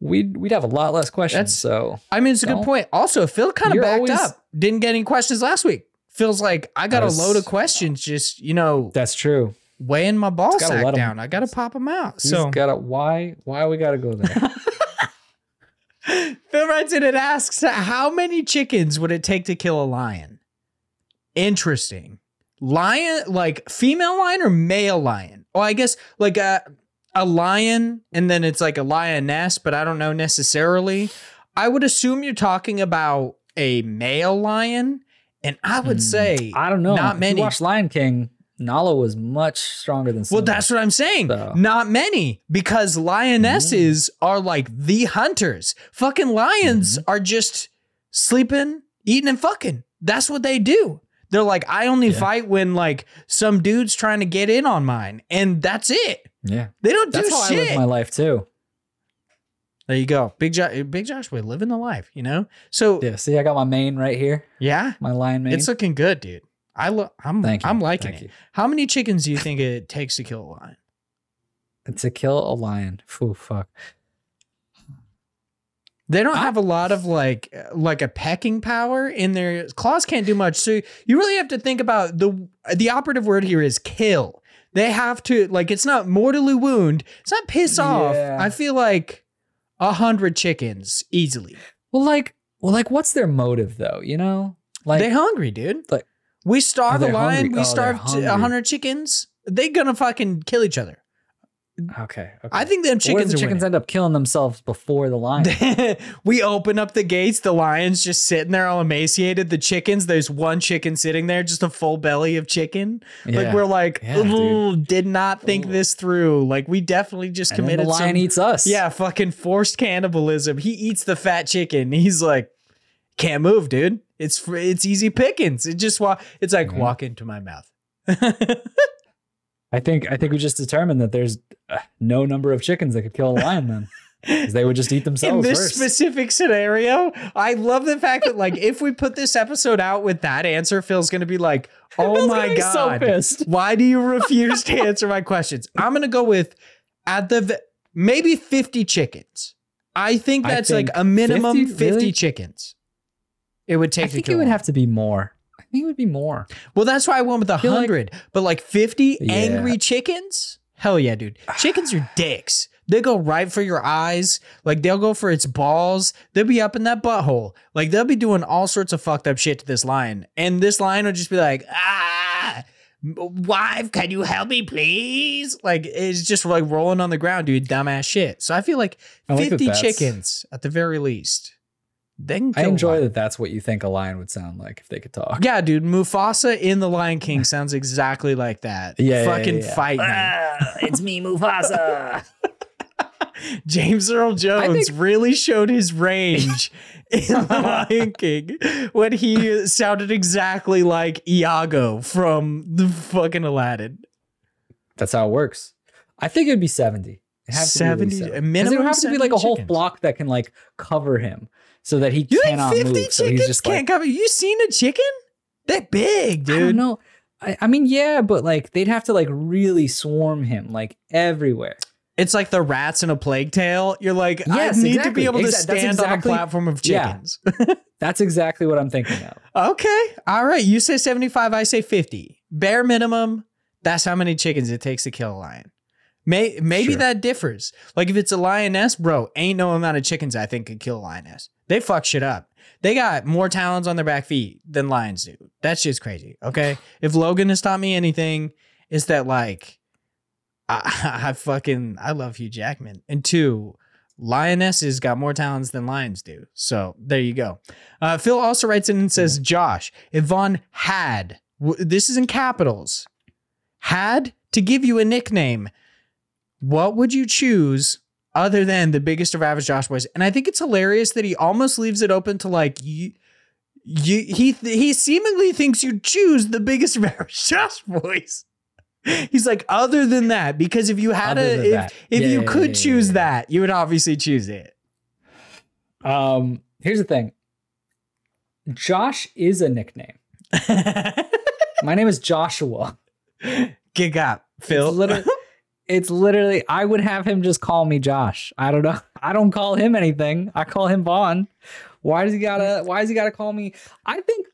we'd we'd have a lot less questions. That's- so I mean, it's a good point. Also, Phil kind of backed always- up. Didn't get any questions last week. Phil's like, I got a load of questions just, you know, that's true. Weighing my ball sack let 'em- down. I got to pop them out. He's So gotta why why we gotta go there? Phil writes in and asks, how many chickens would it take to kill a lion? Interesting. Lion, like female lion or male lion? Well, I guess like a, a lion and then it's like a lioness, but I don't know necessarily. I would assume you're talking about a male lion. And I would say, Hmm. I don't know. Not If many. You watch Lion King. Nala was much stronger than. Well, that's what I'm saying. So- Not many because lionesses Mm. are like the hunters. Fucking lions Mm-hmm. are just sleeping, eating, and fucking. That's what they do. They're like, I only Yeah. fight when like some dude's trying to get in on mine, and that's it. yeah. They don't That's do how I shit. live my life too. there you go, Big Josh. Big Josh, we're living the life, you know. So yeah, Yeah. See, I got my mane right here. Yeah, my lion mane. it's looking good, dude. I lo- I'm. I'm liking Thank it. you. How many chickens do you think it takes to kill a lion? to kill a lion. Phew, fuck. They don't I- have a lot of like like a pecking power in their claws can't do much. So you really have to think about the the operative word here is kill. They have to like it's not mortally wound. It's not piss off. Yeah. I feel like a hundred chickens easily. Well, like, well, like, what's their motive though? You know, like, they hungry, dude. like- we starve Oh, a lion. hungry. We Oh, starve a hundred chickens. They're gonna fucking kill each other. okay, okay. I think them chickens the chickens winning. end up killing themselves before the lion. we open up the gates. The lion's just sitting there all emaciated. The chickens, there's one chicken sitting there, just a full belly of chicken. Like we're like, Yeah, did not think Ooh. this through. Like we definitely just and committed the lion some, eats us. yeah, fucking forced cannibalism. He eats the fat chicken. He's like, can't move, dude. It's it's easy pickings. It just walk. It's like Mhm. walk into my mouth. I think I think we just determined that there's uh, no number of chickens that could kill a lion then, they would just eat themselves. in this first. specific scenario, I love the fact that like if we put this episode out with that answer, Phil's gonna be like, "Oh my so god, pissed. why do you refuse to answer my questions?" I'm gonna go with at the v- maybe 50 chickens. I think I that's like a minimum 50? 50, Really? chickens. It would take I think it would have to be more. I think it would be more. Well, that's why I went with a feel like- hundred. but like 50 Yeah. angry chickens? Hell yeah, dude. Chickens are dicks. They go right for your eyes. Like they'll go for its balls. They'll be up in that butthole. Like they'll be doing all sorts of fucked up shit to this lion. And this lion will just be like, ah, wife, can you help me, please? Like it's just like rolling on the ground, dude. Dumbass shit. So I feel like 50 chickens at the very least. They can I enjoy one. that. That's what you think a lion would sound like if they could talk. Yeah, dude, Mufasa in The Lion King sounds exactly like that. Yeah, yeah, fucking yeah, yeah. fight me. Ah, it's me, Mufasa. James Earl Jones think- really showed his range in The Lion King when he sounded exactly like Iago from the fucking Aladdin. That's how it works. I think it'd be seventy. It has have to be at least 70 a 'Cause minimum There would have to be like a 70 whole chickens. flock that can like cover him so that he You think cannot 50 move. So chickens he's just can't like, cover you seen a chicken? They're big, I don't dude. know. I, I mean, yeah, but like they'd have to like really swarm him like everywhere. It's like the rats in a plague tale. You're like, Yes, I need to be able to Exa- stand exactly- on a platform of Yeah. chickens. That's exactly what I'm thinking of. Okay. All right. You say 75, I say 50. Bare minimum, that's how many chickens it takes to kill a lion. May, maybe Sure. that differs. Like if it's a lioness, bro, ain't no amount of chickens I think could kill a lioness. They fuck shit up. They got more talons on their back feet than lions do. That's just crazy. Okay. If Logan has taught me anything, it's that like I, I fucking I love Hugh Jackman. And two, lionesses got more talons than lions do. So there you go. Uh, Phil also writes in and says, Josh, Yvonne had, w- this is in capitals, had to give you a nickname, what would you choose other than the biggest of average Josh boys? And I think it's hilarious that he almost leaves it open to like, you, you, he he seemingly thinks you choose the biggest of average Josh boys. He's like, other than that, because if you had Other a, if, if Yeah, you yeah, could yeah, choose that, you would obviously choose it. Um, here's the thing. Josh is a nickname. My name is Joshua. Gig up, Phil. It's literally, it's literally, I would have him just call me Josh. I don't know. I don't call him anything. I call him Vaughn. Why does he gotta? Why does he gotta call me? I think,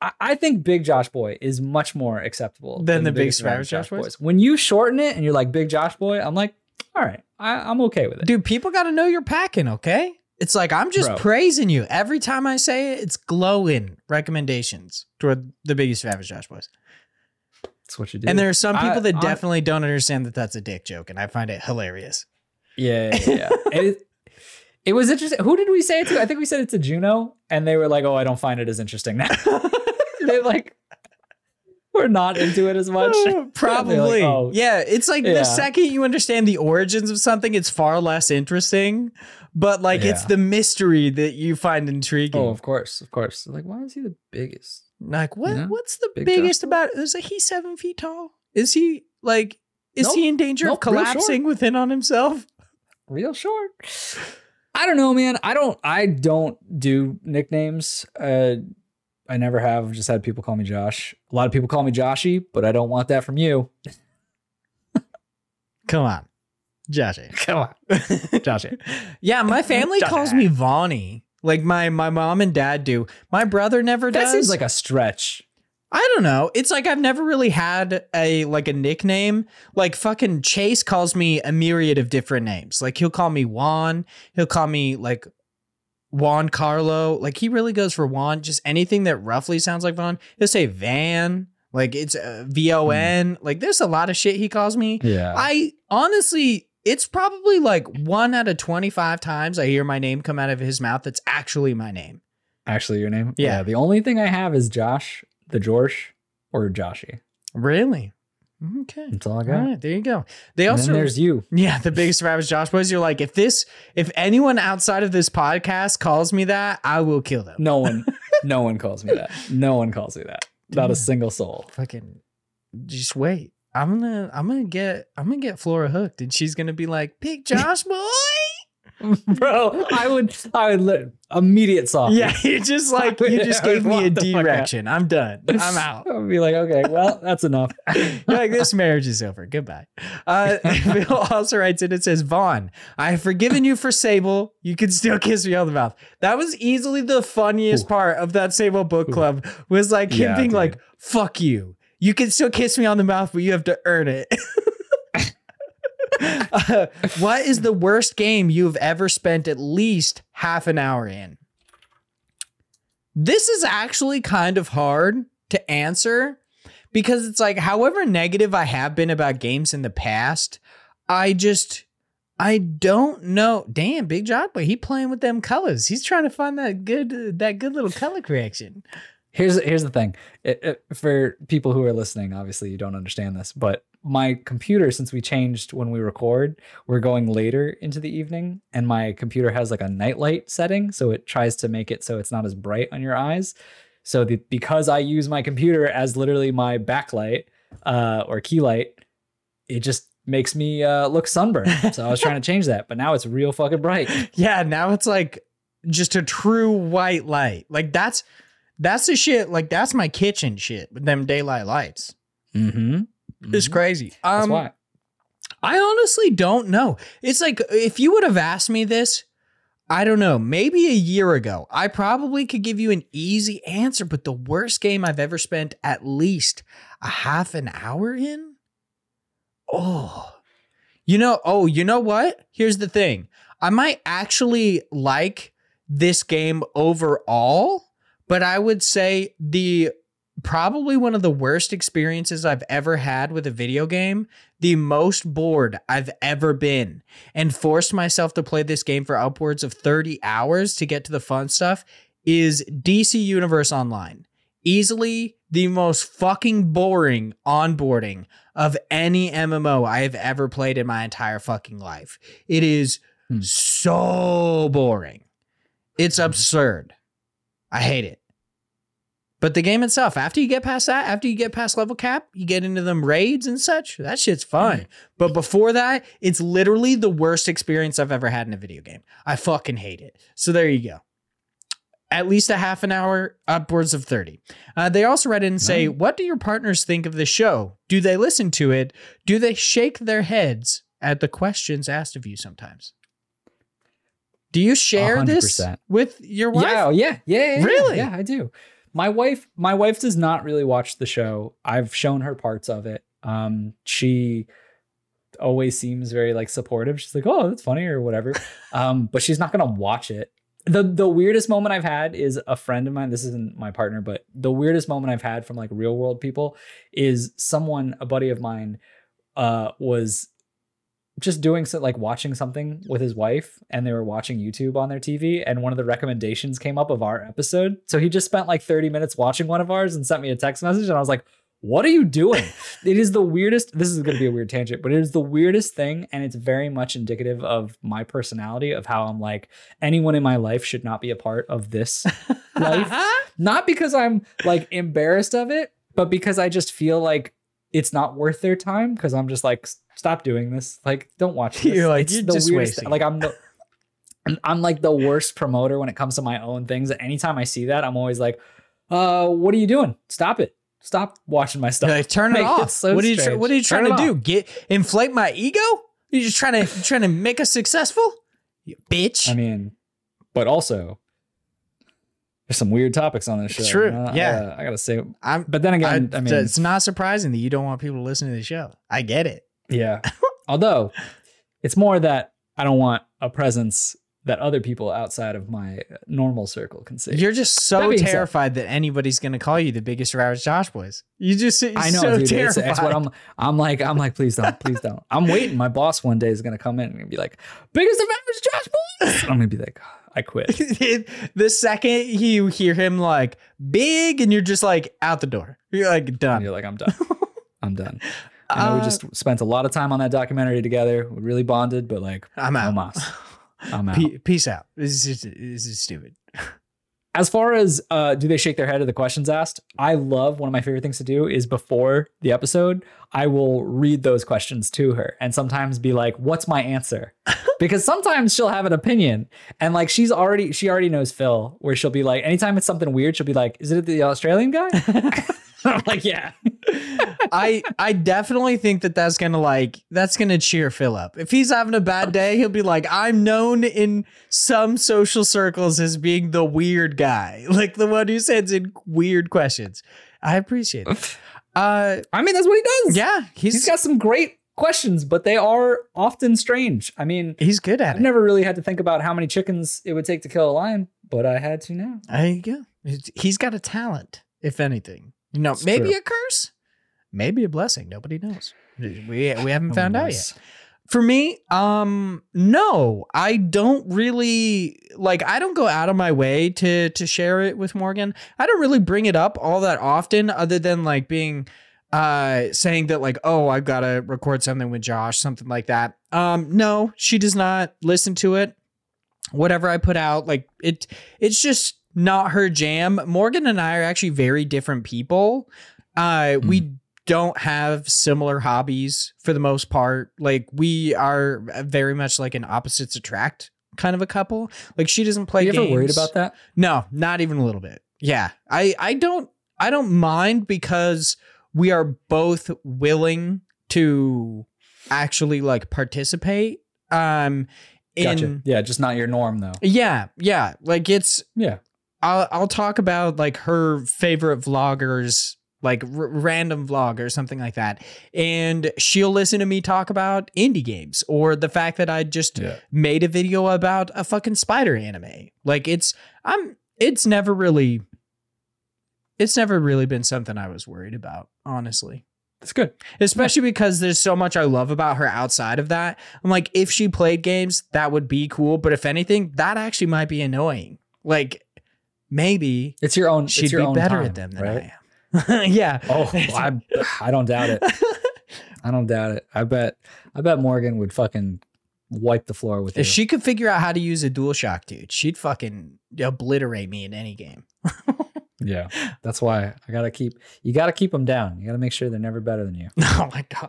I, I think Big Josh Boy is much more acceptable Than the Big Savage Savage Josh Boys? When you shorten it and you're like Big Josh Boy, I'm like, all right, I, I'm okay with it. Dude, people got to know you're packing, okay? It's like I'm just Bro. praising you. Every time I say it, it's glowing recommendations toward the biggest Savage Josh boys. That's what you do. And there are some people I- that I- definitely don't understand that that's a dick joke, and I find it hilarious. Yeah, yeah, yeah. it, it was interesting. Who did we say it to? I think we said it to Juno, and they were like, "Oh, I don't find it as interesting now." they like, we're not into it as much. They're like, Probably. "Oh, yeah, it's like Yeah. the second you understand the origins of something, it's far less interesting. But like it's the mystery that you find intriguing. Oh, of course, of course. Like, why is he the biggest? Like what? Know? What's the Big biggest about? Is he seven feet tall? Is he like? Is Nope. he in danger Nope, of collapsing within on himself? Real short. I don't know, man. I don't. I don't do nicknames. Uh, I never have. Just had people call me Josh. A lot of people call me Joshy, but I don't want that from you. Come on, Joshy. Come on, Joshy. Yeah, my family calls me Vonnie. Like my my mom and dad do. My brother never That does. seems like a stretch. I don't know. It's like I've never really had a like a nickname. Like fucking Chase calls me a myriad of different names. Like he'll call me Juan. He'll call me like Juan Carlo. Like he really goes for Juan. Just anything that roughly sounds like Juan. He'll say Van. Like it's uh, V O N. Like there's a lot of shit he calls me. Yeah. I honestly, it's probably like one out of 25 times I hear my name come out of his mouth that's actually my name. Actually, your name? Yeah. The only thing I have is Josh, the George, or Joshy. Really? Okay. That's all I got. right, there you go. They And also there's you. Yeah, the biggest survivors Josh boys. You're like, if this if anyone outside of this podcast calls me that, I will kill them. No one, no one calls me that. No one calls me that. Not a single soul. Fucking just wait. I'm gonna I'm gonna get I'm gonna get Flora hooked and she's gonna be like, "Pick Josh boy. Bro, I would, I would li- immediate soft. Yeah, you just like you just gave me a what the fuck, direction. I'm done. I'm out. I would be like, okay, well, that's enough. Like, this marriage is over. Goodbye. Uh, Bill also writes in, it says, Vaughn, I have forgiven you for Sable. You can still kiss me on the mouth. That was easily the funniest Ooh. part of that Sable book club was like him Yeah, being dude. like, fuck you. You can still kiss me on the mouth, but you have to earn it. Uh, what is the worst game you've ever spent at least half an hour in? This is actually kind of hard to answer because it's like, however negative I have been about games in the past, I just, I don't know. Damn, Big John, but he playing with them colors. He's trying to find that good, that good little color correction. Here's here's the thing. It- it- for people who are listening, obviously you don't understand this, but my computer, since we changed when we record, we're going later into the evening, and my computer has like a nightlight setting, so it tries to make it so it's not as bright on your eyes. So the, because I use my computer as literally my backlight uh, or key light, it just makes me uh, look sunburned. So I was trying to change that, but now it's real fucking bright. Yeah, now it's like just a true white light. Like that's that's the shit. Like that's my kitchen shit with them daylight lights. Mm-hmm. It's crazy. That's Um, why. I honestly don't know. It's like if you would have asked me this, I don't know, maybe a year ago, I probably could give you an easy answer, but the worst game I've ever spent at least a half an hour in? Oh. You know, oh, you know what? Here's the thing. I might actually like this game overall, but I would say the probably one of the worst experiences I've ever had with a video game, the most bored I've ever been, and forced myself to play this game for upwards of 30 hours to get to the fun stuff is DC Universe Online. Easily the most fucking boring onboarding of any MMO I have ever played in my entire fucking life. It is Hmm. so boring. It's absurd. I hate it. But the game itself, after you get past that, after you get past level cap, you get into them raids and such. That shit's fun. But before that, it's literally the worst experience I've ever had in a video game. I fucking hate it. So there you go. At least a half an hour, upwards of 30. Uh, they also read in and say, What do your partners think of the show? Do they listen to it? Do they shake their heads at the questions asked of you sometimes? Do you share this 100%. with your wife? Yeah, oh, yeah, yeah, yeah, yeah. Really? Yeah, I do. My wife, my wife does not really watch the show. I've shown her parts of it. Um, she always seems very like supportive. She's like, "Oh, that's funny" or whatever. um, but she's not gonna watch it. the The weirdest moment I've had is a friend of mine. This isn't my partner, but the weirdest moment I've had from like real world people is someone, a buddy of mine, uh, was just doing so like watching something with his wife and they were watching YouTube on their TV and one of the recommendations came up of our episode. So he just spent like 30 minutes watching one of ours and sent me a text message and I was like, "What are you doing?" it is the weirdest this is going to be a weird tangent, but it is the weirdest thing and it's very much indicative of my personality of how I'm like anyone in my life should not be a part of this life. Not because I'm like embarrassed of it, but because I just feel like it's not worth their time because I'm just like, stop doing this. Like, don't watch this. You're like, It's you're the just weirdest- wasting Like, I'm the, I'm- like the worst promoter when it comes to my own things. And anytime I see that, I'm always like, uh, what are you doing? Stop it. Stop watching my stuff. You're like, turn it Like, off. so what are you? Strange. what are you trying to do? off. Get inflate my ego? You're just trying to trying to make us successful? You bitch. I mean, but also, there's some weird topics on this show. It's true. Uh, Yeah. I, I gotta say, I'm. but then again, I, mean, it's not surprising that you don't want people to listen to the show. I get it. Yeah. Although it's more that I don't want a presence that other people outside of my normal circle can see. You're just That so said- terrified that anybody's going to call you the biggest Ravage Josh boys. You just I know, so dude. It's, terrified. it's what I'm. I'm like. I'm like. Please don't. Please don't. I'm waiting. My boss one day is gonna come in and be like, "Biggest of average Josh boys." I'm gonna be like, "I quit." the second you hear him like big, and you're just like out the door. You're like And done. you're like, "I'm done. I'm done." I know Uh, we just spent a lot of time on that documentary together. We really bonded, but like, I'm out. I'm out. Pe- peace out. This is this is stupid. As far as uh, do they shake their head at the questions asked i love one of my favorite things to do is before the episode i will read those questions to her and sometimes be like what's my answer? Because sometimes she'll have an opinion and like she's already she already knows phil where she'll be like anytime it's something weird she'll be like is it the australian guy i'm like yeah I I definitely think that that's gonna like that's gonna cheer Phil up. If he's having a bad day, he'll be like, "I'm known in some social circles as being the weird guy, like the one who sends in weird questions." I appreciate it. Uh, i mean that's what he does yeah, he's he's got some great questions but they are often strange i mean he's good at it. i've it. never really had to think about how many chickens it would take to kill a lion but i had to now There you go. He's got a talent, if anything. You know, It's maybe true. a curse, maybe a blessing. Nobody knows. We we haven't found out knows? yet. For me, um, no, I don't really like. I don't go out of my way to to share it with Morgan. I don't really bring it up all that often, other than like being, uh, saying that like, oh, I've got to record something with Josh, something like that. Um, no, she does not listen to it. Whatever I put out, like it, it's just not her jam. Morgan and I are actually very different people. Uh, we don't have similar hobbies for the most part. Like we are very much like an opposites attract kind of a couple. Like she doesn't play Are you ever worried about that? No, not even a little bit. Yeah. I I don't I don't mind because we are both willing to actually like participate um in Gotcha. Yeah, just not your norm though. yeah, yeah. Like it's Yeah. I'll I'll talk about like her favorite vloggers, like r- random vlog or something like that, and she'll listen to me talk about indie games or the fact that I just Yeah. made a video about a fucking spider anime. Like it's I'm it's never really it's never really been something I was worried about, honestly. It's good. Especially because there's so much I love about her outside of that. I'm like, if she played games, that would be cool. But if anything, that actually might be annoying. Like, maybe It's your own. she'd your be own better time, at them than right? I am. yeah. Oh, I, I don't doubt it. I don't doubt it. I bet. I bet Morgan would fucking wipe the floor with it. if you. she could figure out how to use a dual shock, dude, she'd fucking obliterate me in any game. Yeah, that's why I gotta keep. You gotta keep them down. You gotta make sure they're never better than you. Oh my god.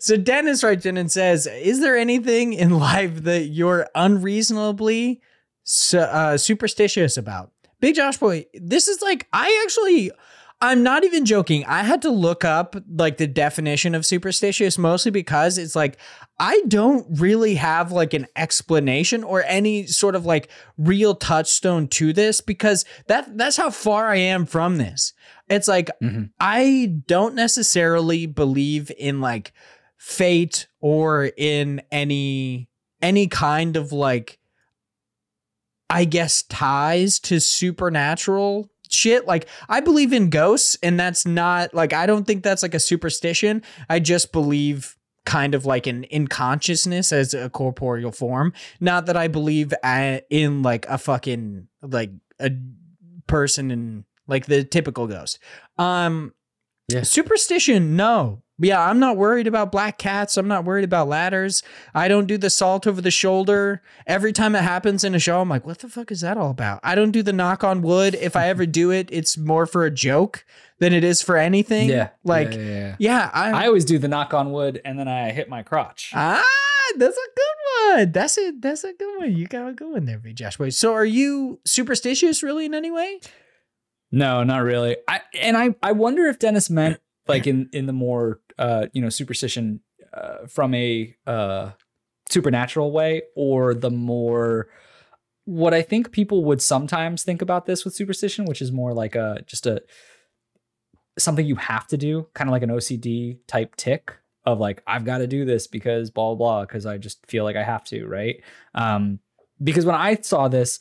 So Dennis writes in and says, "Is there anything in life that you're unreasonably su- uh, superstitious about?" Big Josh boy, this is like I actually I'm not even joking. I had to look up like the definition of superstitious mostly because it's like I don't really have like an explanation or any sort of like real touchstone to this because that that's how far I am from this. It's like Mhm. I don't necessarily believe in like fate or in any any kind of like I guess ties to supernatural shit. Like I believe in ghosts and that's not like I don't think that's like a superstition. I just believe kind of like an in consciousness as a corporeal form. Not that I believe in like a fucking like a person in like the typical ghost. Um Yeah. superstition, no. Yeah, I'm not worried about black cats. I'm not worried about ladders. I don't do the salt over the shoulder. Every time it happens in a show, I'm like, what the fuck is that all about? I don't do the knock on wood. If I ever do it, it's more for a joke than it is for anything. Yeah, Like, yeah, yeah, yeah, yeah. I, I always do the knock on wood, and then I hit my crotch. ah, that's a good one. That's it. That's a good one. You got a good one there, Josh. Wait, so are you superstitious really in any way? No, not really. I and I I wonder if Dennis meant like in in the more uh you know superstition uh, from a uh supernatural way or the more what I think people would sometimes think about this with superstition, which is more like a just a something you have to do, kind of like an OCD type tick of like I've got to do this because blah blah blah because I just feel like I have to, right? Um because when I saw this,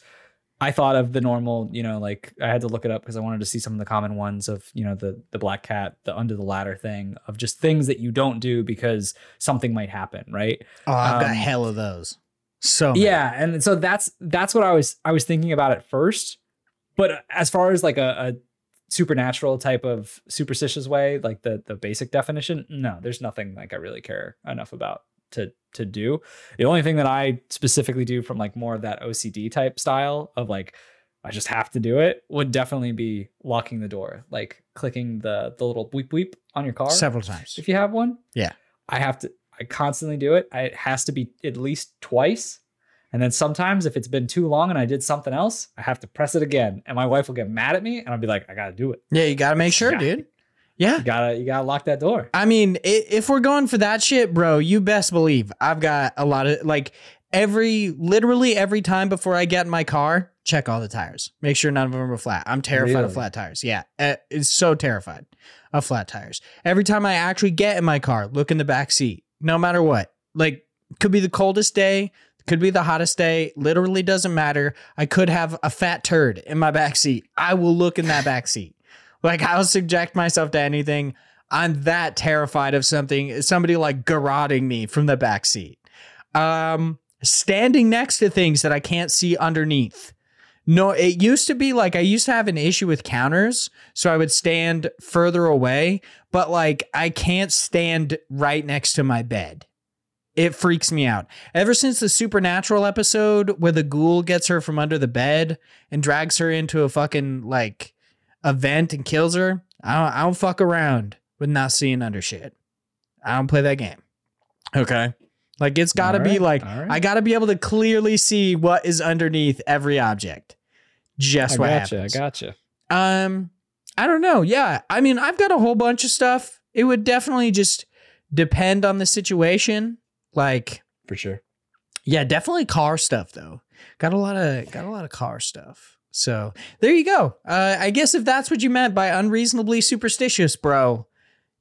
I thought of the normal, you know, like I had to look it up because I wanted to see some of the common ones of, you know, the the black cat, the under the ladder thing of just things that you don't do because something might happen, right? Oh, I've got Um, hell of those. So many. Yeah, and so that's that's what I was I was thinking about at first. But as far as like a, a supernatural type of superstitious way, like the the basic definition, no, there's nothing like I really care enough about to to do. The only thing that I specifically do from like more of that OCD type style of like I just have to do it would definitely be locking the door, like clicking the the little bleep bleep on your car several times. if you have one. Yeah. I have to I constantly do it. I, it has to be at least twice. And then sometimes if it's been too long and I did something else, I have to press it again. And my wife will get mad at me and I'll be like, I gotta do it. Yeah, you got to make sure, Yeah. dude. Yeah. You gotta you gotta lock that door. I mean, if we're going for that shit, bro, you best believe I've got a lot of like every literally every time before I get in my car, check all the tires. Make sure none of them are flat. I'm terrified of flat tires. Yeah, it's so terrified of flat tires. Every time I actually get in my car, look in the back seat. No matter what, like could be the coldest day, could be the hottest day. Literally doesn't matter. I could have a fat turd in my back seat. I will look in that back seat. Like I'll subject myself to anything. I'm that terrified of something, somebody like garroting me from the back seat. Um, standing next to things that I can't see underneath. No, it used to be like I used to have an issue with counters, so I would stand further away, but like I can't stand right next to my bed. It freaks me out. Ever since the supernatural episode where the ghoul gets her from under the bed and drags her into a fucking like event and kills her, I don't, I don't fuck around with not seeing under shit. I don't play that game. Okay. Like it's got to All be like right. I got to be able to clearly see what is underneath every object. Just I what gotcha, happens. I gotcha. Um, I don't know. Yeah, I mean, I've got a whole bunch of stuff. It would definitely just depend on the situation. Like, For sure. yeah, definitely car stuff though. Got a lot of got a lot of car stuff. So there you go. Uh, I guess if that's what you meant by unreasonably superstitious, bro,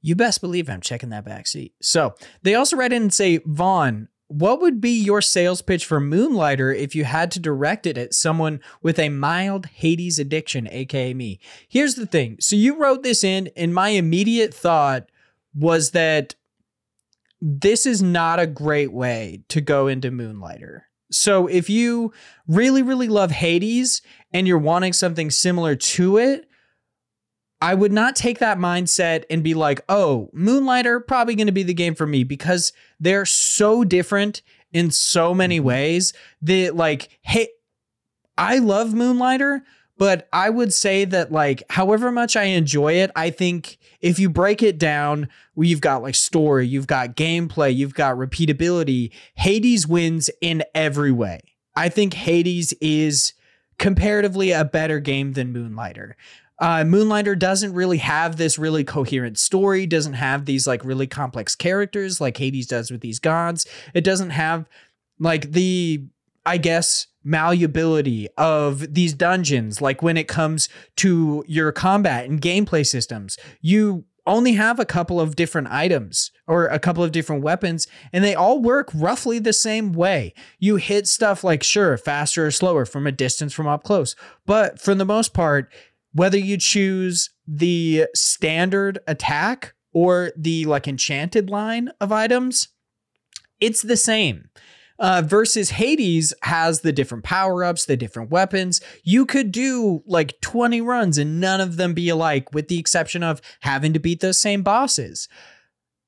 you best believe I'm checking that back seat. So they also write in and say, Vaughn, what would be your sales pitch for Moonlighter if you had to direct it at someone with a mild Hades addiction, aka me? Here's the thing. So you wrote this in, and my immediate thought was that this is not a great way to go into Moonlighter. So if you really, really love Hades and you're wanting something similar to it, I would not take that mindset and be like, oh, Moonlighter, probably going to be the game for me because they're so different in so many mm-hmm. ways that, like, hey, I love Moonlighter, but I would say that like however much I enjoy it, I think if you break it down, you've got like story, you've got gameplay, you've got repeatability, Hades wins in every way. I think Hades is comparatively a better game than Moonlighter. Uh, Moonlighter doesn't really have this really coherent story, doesn't have these like really complex characters like Hades does with these gods. It doesn't have like the, I guess, malleability of these dungeons. Like when it comes to your combat and gameplay systems, you only have a couple of different items or a couple of different weapons, and they all work roughly the same way. You hit stuff like, sure, faster or slower from a distance from up close, but for the most part, whether you choose the standard attack or the like enchanted line of items, it's the same. Uh, versus Hades has the different power ups, the different weapons. You could do like 20 runs and none of them be alike, with the exception of having to beat those same bosses.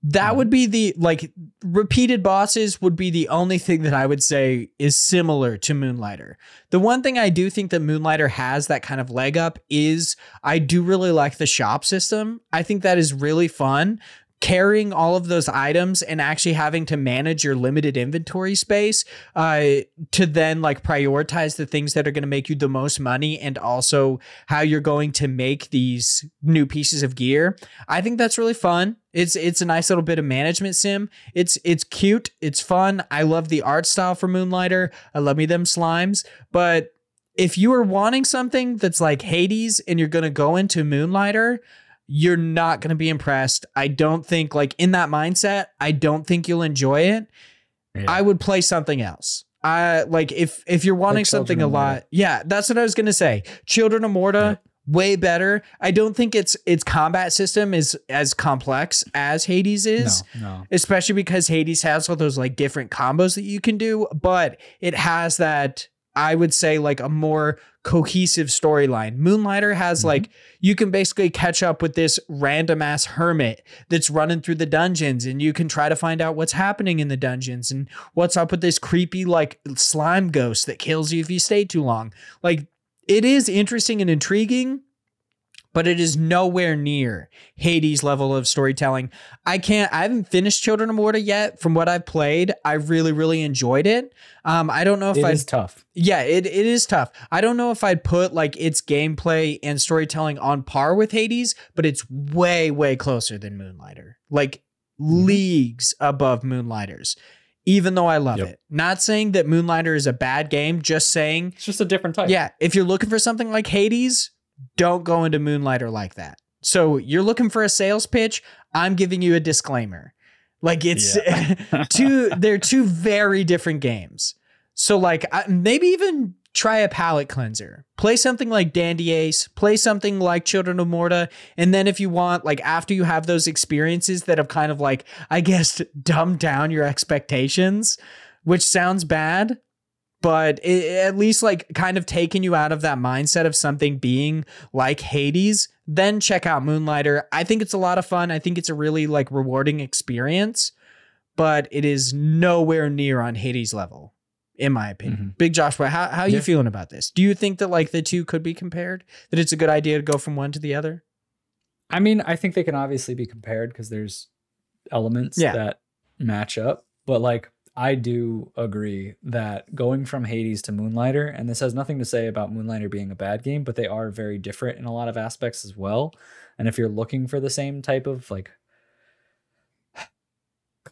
That would be the like repeated bosses would be the only thing that I would say is similar to Moonlighter. The one thing I do think that Moonlighter has that kind of leg up is I do really like the shop system. I think that is really fun carrying all of those items and actually having to manage your limited inventory space uh, to then like prioritize the things that are going to make you the most money and also how you're going to make these new pieces of gear. I think that's really fun. It's it's a nice little bit of management sim. It's it's cute. It's fun. I love the art style for Moonlighter. I love me them slimes. But if you are wanting something that's like Hades and you're gonna go into Moonlighter, you're not going to be impressed. I don't think like in that mindset, I don't think you'll enjoy it. Yeah. I would play something else. I like if if you're wanting Like something a lot. Yeah, that's what I was going to say. Children of Morta way better. I don't think its its combat system is as complex as Hades is no, no. especially because Hades has all those like different combos that you can do, but it has that I would say like a more cohesive storyline. Moonlighter has Mhm. like you can basically catch up with this random ass hermit that's running through the dungeons and you can try to find out what's happening in the dungeons and what's up with this creepy like slime ghost that kills you if you stay too long. Like it is interesting and intriguing, but it is nowhere near Hades level of storytelling. I can't. I haven't finished Children of Morta yet. From what I've played, I really, really enjoyed it. Um, I don't know if It I. is tough. Yeah, it, it is tough. I don't know if I'd put like its gameplay and storytelling on par with Hades, but it's way, way closer than Moonlighter. Like leagues above Moonlighters. Even though I love Yep. it. Not saying that Moonlighter is a bad game, just saying It's just a different type. yeah, if you're looking for something like Hades, don't go into Moonlighter like that. So you're looking for a sales pitch, I'm giving you a disclaimer. Like it's two they're two very different games. So like I, maybe even try a palate cleanser. Play something like Dandy Ace, play something like Children of Morta, and then if you want like after you have those experiences that have kind of like I guess dumbed down your expectations, which sounds bad, but it, at least like kind of taking you out of that mindset of something being like Hades, then check out Moonlighter. I think it's a lot of fun. I think it's a really like rewarding experience, but it is nowhere near on Hades level, in my opinion. Mm-hmm. Big Joshua, how how you Yeah. feeling about this? Do you think that like the two could be compared? That it's a good idea to go from one to the other? I mean, I think they can obviously be compared because there's elements Yeah. that match up. But like, I do agree that going from Hades to Moonlighter, and this has nothing to say about Moonlighter being a bad game, but they are very different in a lot of aspects as well. And if you're looking for the same type of like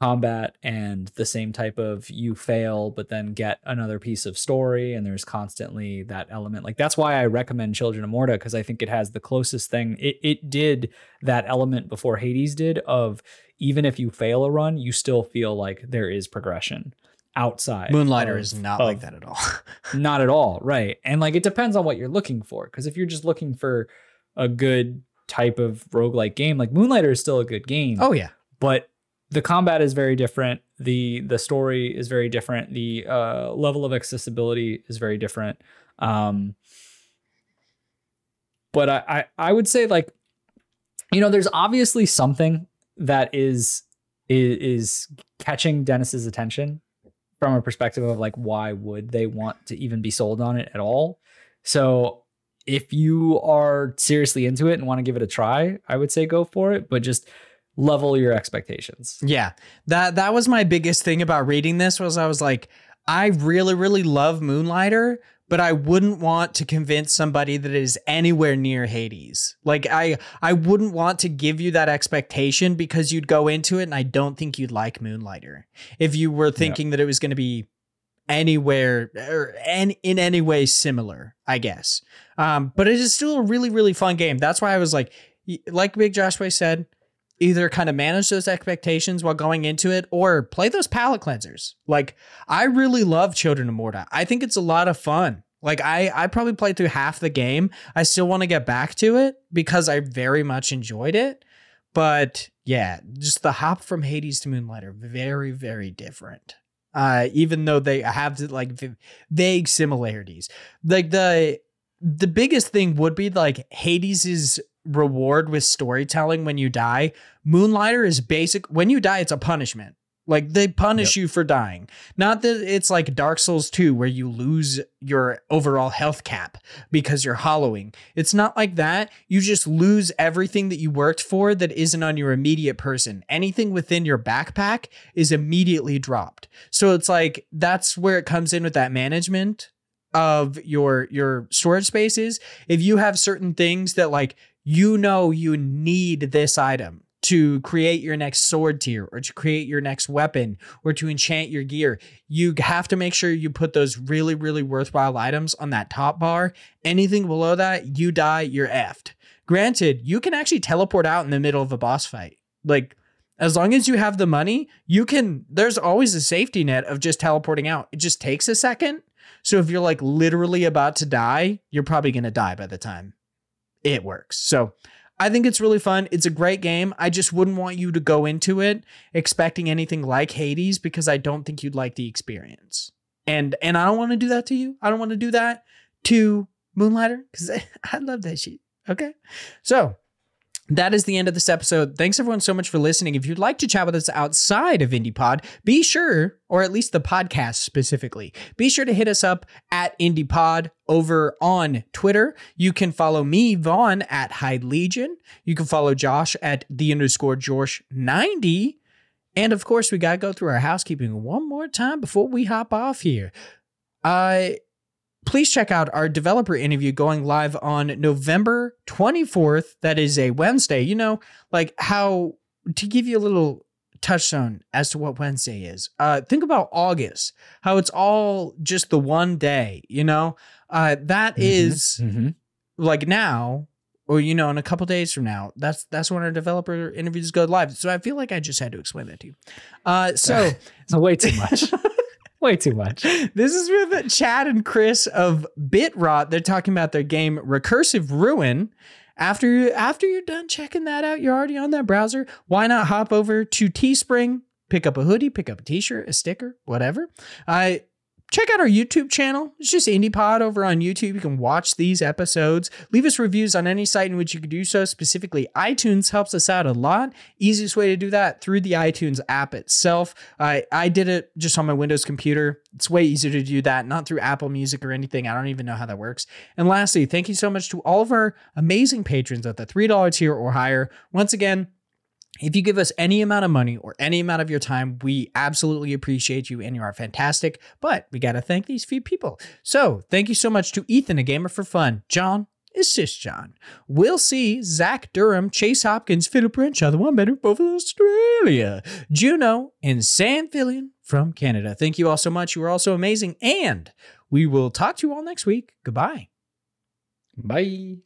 combat and the same type of you fail but then get another piece of story and there's constantly that element like that's why i recommend children of morta because i think it has the closest thing it, it did that element before hades did of even if you fail a run you still feel like there is progression outside Moonlighter of- is not like that at all. not at all right and like it depends on what you're looking for because if you're just looking for a good type of roguelike game like moonlighter is still a good game oh yeah. but the combat is very different. The the story is very different. The uh level of accessibility is very different. Um but I, I i would say like you know there's obviously something that is is, is catching dennis's attention from a perspective of like why would they want to even be sold on it at all? So if you are seriously into it and want to give it a try, I would say go for it, but just level your expectations. Yeah. That that was my biggest thing about reading this was I was like, I really, really love Moonlighter, but I wouldn't want to convince somebody that it is anywhere near Hades. Like I I wouldn't want to give you that expectation because you'd go into it and I don't think you'd like Moonlighter. If you were thinking that it was going to be anywhere or any, in any way similar, I guess. Um, but it is still a really, really fun game. That's why I was like, like Big Joshua said, either kind of manage those expectations while going into it or play those palate cleansers. Like I really love Children of Morta. I think it's a lot of fun. Like I I probably played through half the game. I still want to get back to it because I very much enjoyed it. But yeah, just the hop from Hades to Moonlighter very very different. Uh even though they have like vague similarities. Like the the biggest thing would be like Hades's reward with storytelling when you die. Moonlighter is basic. When you die, it's a punishment. Like they punish you for dying. Not that it's like Dark Souls 2 where you lose your overall health cap because you're hollowing. It's not like that. You just lose everything that you worked for that isn't on your immediate person. Anything within your backpack is immediately dropped. So it's like that's where it comes in with that management of your your storage spaces. If you have certain things that like you know you need this item to create your next sword tier or to create your next weapon or to enchant your gear. You have to make sure you put those really, really worthwhile items on that top bar. Anything below that, you die, you're effed. Granted, you can actually teleport out in the middle of a boss fight. Like, as long as you have the money, you can, there's always a safety net of just teleporting out. It just takes a second. So if you're like literally about to die, you're probably going to die by the time it works. So I think it's really fun. It's a great game. I just wouldn't want you to go into it expecting anything like Hades because I don't think you'd like the experience. And and I don't want to do that to you. I don't want to do that to Moonlighter because I love that shit. Okay. So that is the end of this episode. Thanks everyone so much for listening. If you'd like to chat with us outside of IndiePod, be sure, or at least the podcast specifically, be sure to hit us up at IndiePod over on Twitter. You can follow me, Vaughn, at Hyde Legion. You can follow Josh at the underscore Josh 90. And of course, we gotta go through our housekeeping one more time before we hop off here. Uh please check out our developer interview going live on November 24th. That is a Wednesday. You know, like how to give you a little touchstone as to what Wednesday is. Uh, think about August, how it's all just the one day, you know? Uh, that is Mm-hmm. like now or you know in a couple days from now that's that's when our developer interviews go live so i feel like i just had to explain that to you uh so So way too much. way too much. this is with Chad and Chris of BitRot. They're talking about their game Recursive Ruin. After after you're done checking that out, you're already on that browser. Why not hop over to Teespring, pick up a hoodie, pick up a t-shirt, a sticker, whatever. Uh, check out our YouTube channel. It's just IndiePod over on YouTube. You can watch these episodes. Leave us reviews on any site in which you can do so. Specifically, iTunes helps us out a lot. Easiest way to do that through the iTunes app itself. I I did it just on my Windows computer. It's way easier to do that, not through Apple Music or anything. I don't even know how that works. And lastly, thank you so much to all of our amazing patrons at the $3 tier or higher. Once again, if you give us any amount of money or any amount of your time, we absolutely appreciate you and you are fantastic. But we got to thank these few people. So thank you so much to Ethan, a gamer for fun, John, is Sis John, Will C, Zach Durham, Chase Hopkins, Philip Renshaw, the one better both of Australia, Juno, and Sam Fillion from Canada. Thank you all so much. You are also amazing. And we will talk to you all next week. Goodbye. Bye.